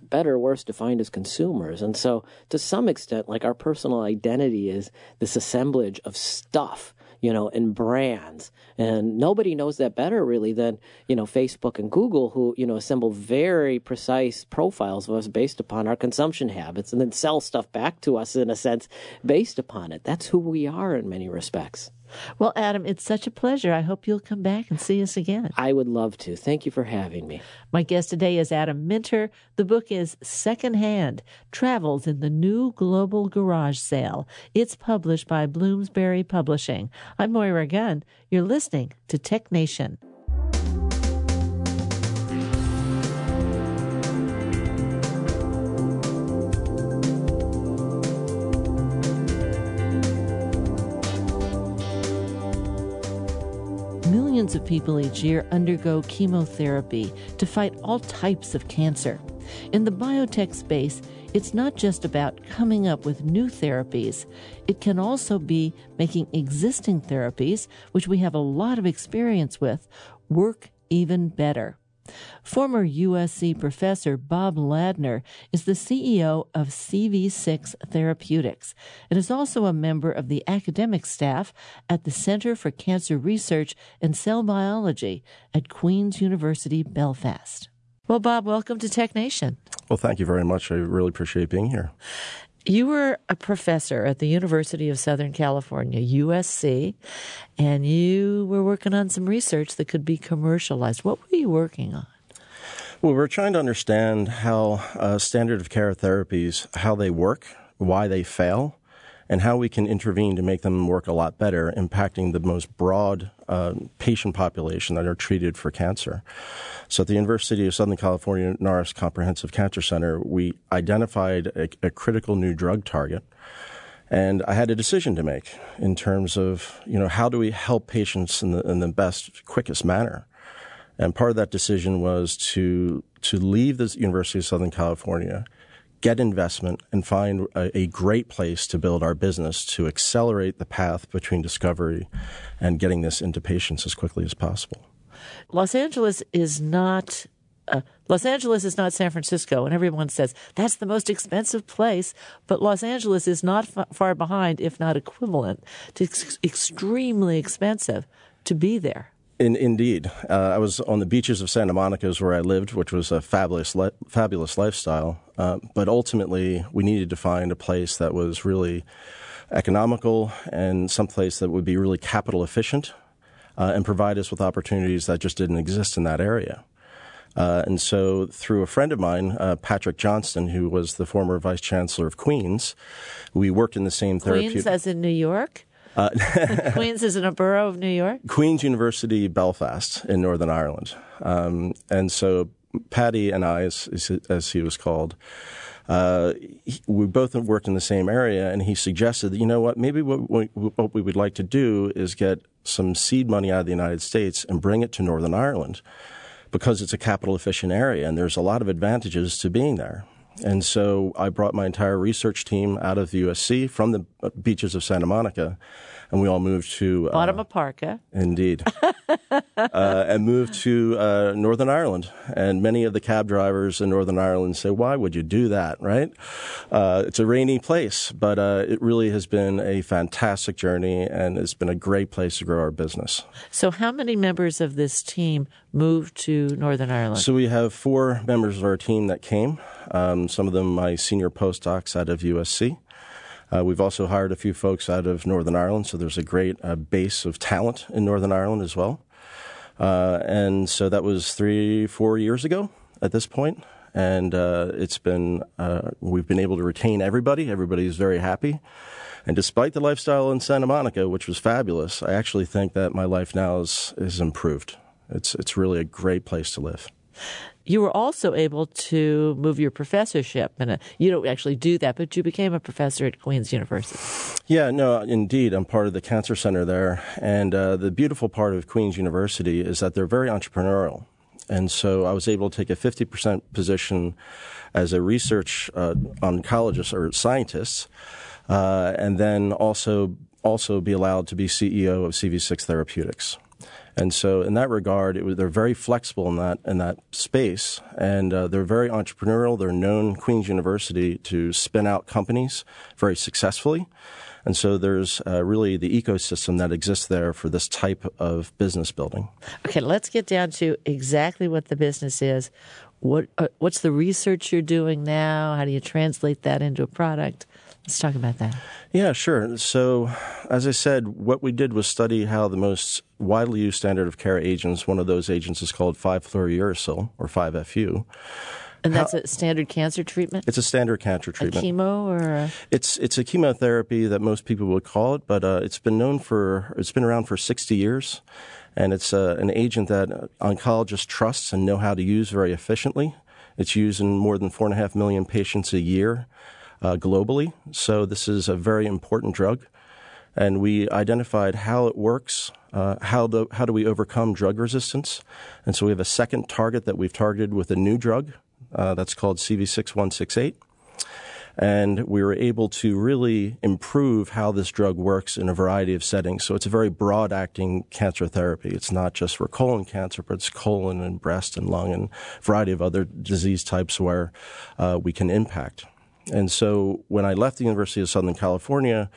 [SPEAKER 4] better or worse defined as consumers. And so to some extent, like our personal identity is this assemblage of stuff you know, and brands. And nobody knows that better really than, you know, Facebook and Google who, you know, assemble very precise profiles of us based upon our consumption habits and then sell stuff back to us in a sense based upon it. That's who we are in many respects.
[SPEAKER 1] Well, Adam, it's such a pleasure. I hope you'll come back and see us again.
[SPEAKER 4] I would love to. Thank you for having me.
[SPEAKER 1] My guest today is Adam Minter. The book is Secondhand Travels in the New Global Garage Sale. It's published by Bloomsbury Publishing. I'm Moira Gunn. You're listening to Tech Nation. Millions of people each year undergo chemotherapy to fight all types of cancer. In the biotech space, it's not just about coming up with new therapies, it can also be making existing therapies, which we have a lot of experience with, work even better. Former USC professor Bob Ladner is the CEO of CV6 Therapeutics and is also a member of the academic staff at the Center for Cancer Research and Cell Biology at Queen's University Belfast. Well, Bob, welcome to Tech Nation.
[SPEAKER 5] Well, thank you very much. I really appreciate being here.
[SPEAKER 1] You were a professor at the University of Southern California, USC, and you were working on some research that could be commercialized. What were you working on?
[SPEAKER 5] Well, we're trying to understand how uh, standard of care therapies, how they work, why they fail, and how we can intervene to make them work a lot better, impacting the most broad uh, patient population that are treated for cancer. So at the University of Southern California Norris Comprehensive Cancer Center, we identified a, a critical new drug target. And I had a decision to make in terms of, you know, how do we help patients in the, in the best, quickest manner? And part of that decision was to, to leave the University of Southern California get investment and find a, a, great place to build our business to accelerate the path between discovery and getting this into patients as quickly as possible.
[SPEAKER 1] Los Angeles is not uh, Los Angeles is not San Francisco, and everyone says that's the most expensive place. But Los Angeles is not f- far behind, if not equivalent, to ex- extremely expensive to be there.
[SPEAKER 5] In, indeed, uh, I was on the beaches of Santa Monica, is where I lived, which was a fabulous, li- fabulous lifestyle. Uh, but ultimately, we needed to find a place that was really economical and someplace that would be really capital efficient uh, and provide us with opportunities that just didn't exist in that area. Uh, and so, through a friend of mine, uh, Patrick Johnston, who was the former vice chancellor of Queens, we worked in the same therapeutic.
[SPEAKER 1] Queens, as in New York. Uh, Queens is in a borough of New York.
[SPEAKER 5] Queen's University, Belfast, in Northern Ireland, um, and so Patty and I, as, as he was called, uh, we both worked in the same area, and he suggested that you know what, maybe what we, what we would like to do is get some seed money out of the United States and bring it to Northern Ireland because it's a capital efficient area, and there's a lot of advantages to being there. And so I brought my entire research team out of the USC from the beaches of Santa Monica, and we all moved to
[SPEAKER 1] uh, Bottom of Parka.
[SPEAKER 5] Indeed, uh, and moved to uh, Northern Ireland. And many of the cab drivers in Northern Ireland say, "Why would you do that?" Right? Uh, it's a rainy place, but uh, it really has been a fantastic journey, and it's been a great place to grow our business.
[SPEAKER 1] So, how many members of this team moved to Northern Ireland?
[SPEAKER 5] So we have four members of our team that came. Um, some of them my senior postdocs out of USC. Uh, we've also hired a few folks out of Northern Ireland, so there's a great uh, base of talent in Northern Ireland as well. Uh, and so that was three, four years ago at this point, and uh, it's been uh, we've been able to retain everybody. Everybody's very happy. And despite the lifestyle in Santa Monica, which was fabulous, I actually think that my life now is, is improved. It's, it's really a great place to live
[SPEAKER 1] you were also able to move your professorship, and you don't actually do that, but you became a professor at Queen's University.
[SPEAKER 5] Yeah, no, indeed, I'm part of the cancer center there, and uh, the beautiful part of Queen's University is that they're very entrepreneurial, and so I was able to take a 50% position as a research uh, oncologist or scientist, uh, and then also also be allowed to be CEO of CV6 Therapeutics. And so, in that regard, was, they're very flexible in that in that space, and uh, they're very entrepreneurial. They're known Queen's University to spin out companies very successfully, and so there's uh, really the ecosystem that exists there for this type of business building.
[SPEAKER 1] Okay, let's get down to exactly what the business is. What uh, what's the research you're doing now? How do you translate that into a product? Let's talk about that.
[SPEAKER 5] Yeah, sure. So, as I said, what we did was study how the most widely used standard of care agents, one of those agents is called 5-fluorouracil, or 5-FU.
[SPEAKER 1] And that's how, a standard cancer treatment?
[SPEAKER 5] It's a standard cancer treatment.
[SPEAKER 1] A chemo or a...
[SPEAKER 5] It's it's a chemotherapy that most people would call it, but uh, it's been known for it's been around for 60 years, and it's uh, an agent that oncologists trust and know how to use very efficiently. It's used in more than four and a half million patients a year uh, globally. So this is a very important drug, and we identified how it works. Uh, how do how do we overcome drug resistance? And so we have a second target that we've targeted with a new drug uh, that's called CV6168. And we were able to really improve how this drug works in a variety of settings. So it's a very broad acting cancer therapy. It's not just for colon cancer, but it's colon and breast and lung and a variety of other disease types where uh, we can impact. And so when I left the University of Southern California,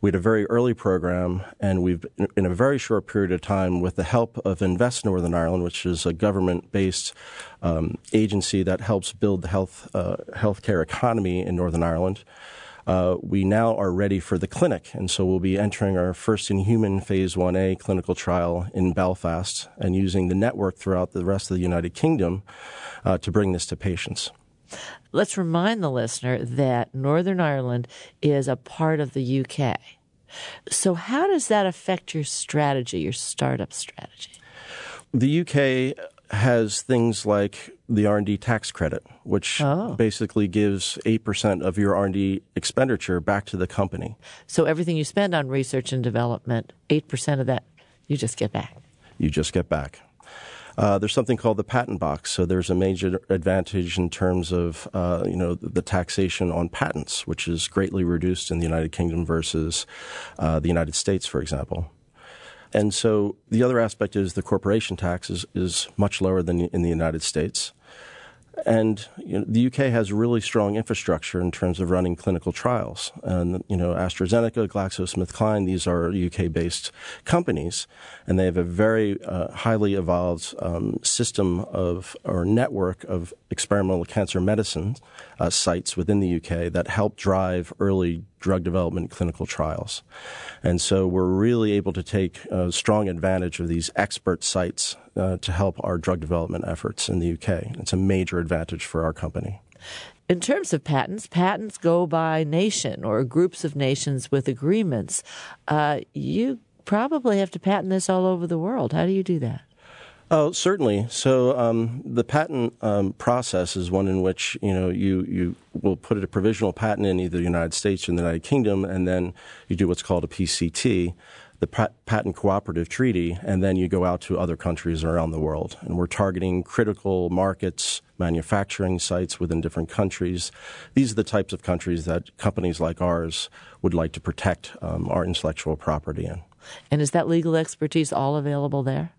[SPEAKER 5] we had a very early program, and we've, in a very short period of time, with the help of Invest Northern Ireland, which is a government-based um, agency that helps build the health uh, healthcare economy in Northern Ireland, uh, we now are ready for the clinic. And so we'll be entering our first in human phase 1A clinical trial in Belfast and using the network throughout the rest of the United Kingdom uh, to bring this to patients.
[SPEAKER 1] Let's remind the listener that Northern Ireland is a part of the UK. So, how does that affect your strategy, your startup strategy?
[SPEAKER 5] The UK has things like the R&D tax credit, which oh. basically gives 8% of your R&D expenditure back to the company.
[SPEAKER 1] So everything you spend on research and development, 8% of that you just get back.
[SPEAKER 5] You just get back. Uh, there's something called the patent box, so there's a major advantage in terms of uh, you know the taxation on patents, which is greatly reduced in the United Kingdom versus uh, the United States, for example. And so the other aspect is the corporation tax is, is much lower than in the United States. And you know, the UK has really strong infrastructure in terms of running clinical trials. And you know, AstraZeneca, GlaxoSmithKline, these are UK-based companies, and they have a very uh, highly evolved um, system of or network of experimental cancer medicine uh, sites within the UK that help drive early drug development clinical trials. And so we're really able to take strong advantage of these expert sites uh, to help our drug development efforts in the UK. It's a major advantage for our company.
[SPEAKER 1] In terms of patents, patents go by nation or groups of nations with agreements. Uh, you probably have to patent this all over the world. How do you do that?
[SPEAKER 5] Oh, certainly. So um, the patent um, process is one in which you know you you will put a provisional patent in either the United States or the United Kingdom, and then you do what's called a PCT, the Patent Cooperative Treaty, and then you go out to other countries around the world. And we're targeting critical markets, manufacturing sites within different countries. These are the types of countries that companies like ours would like to protect um, our intellectual property in.
[SPEAKER 1] And is that legal expertise all available there?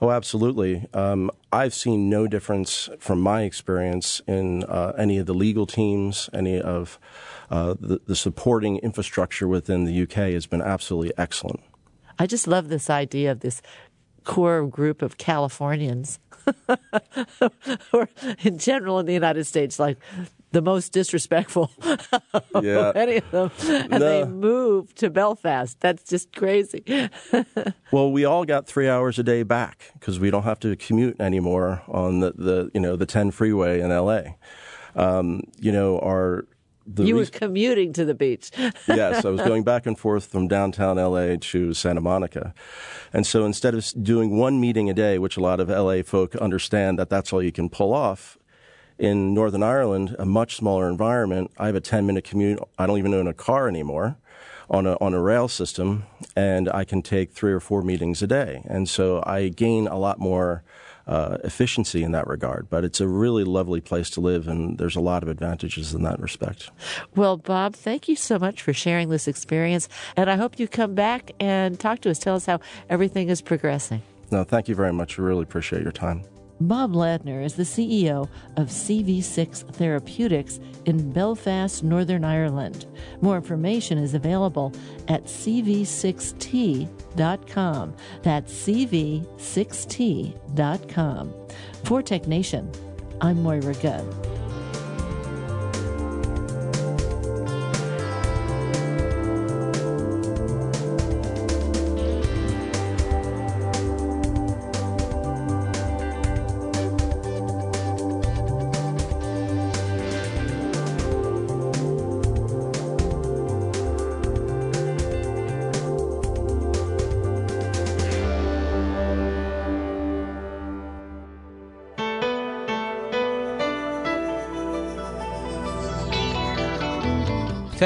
[SPEAKER 5] Oh, absolutely. Um, I've seen no difference from my experience in uh, any of the legal teams, any of uh, the, the supporting infrastructure within the UK has been absolutely excellent.
[SPEAKER 1] I just love this idea of this core group of Californians, or in general in the United States, like the most disrespectful yeah. any of them. And no. they moved to Belfast. That's just crazy.
[SPEAKER 5] well, we all got three hours a day back because we don't have to commute anymore on the, the you know the 10 freeway in LA. Um, you know, our
[SPEAKER 1] you were commuting to the beach.
[SPEAKER 5] yes, I was going back and forth from downtown LA to Santa Monica. And so instead of doing one meeting a day, which a lot of LA folk understand that that's all you can pull off, in Northern Ireland, a much smaller environment, I have a 10 minute commute. I don't even own a car anymore on a, on a rail system, and I can take three or four meetings a day. And so I gain a lot more uh, efficiency in that regard. But it's a really lovely place to live, and there's a lot of advantages in that respect.
[SPEAKER 1] Well, Bob, thank you so much for sharing this experience, and I hope you come back and talk to us. Tell us how everything is progressing.
[SPEAKER 5] No, thank you very much. I really appreciate your time.
[SPEAKER 1] Bob Ladner is the CEO of CV6 Therapeutics in Belfast, Northern Ireland. More information is available at cv6t.com. That's cv6t.com. For Tech Nation, I'm Moira Gunn.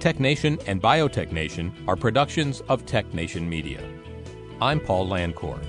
[SPEAKER 2] Tech Nation and Biotech Nation are productions of Tech Nation Media. I'm Paul Landcore.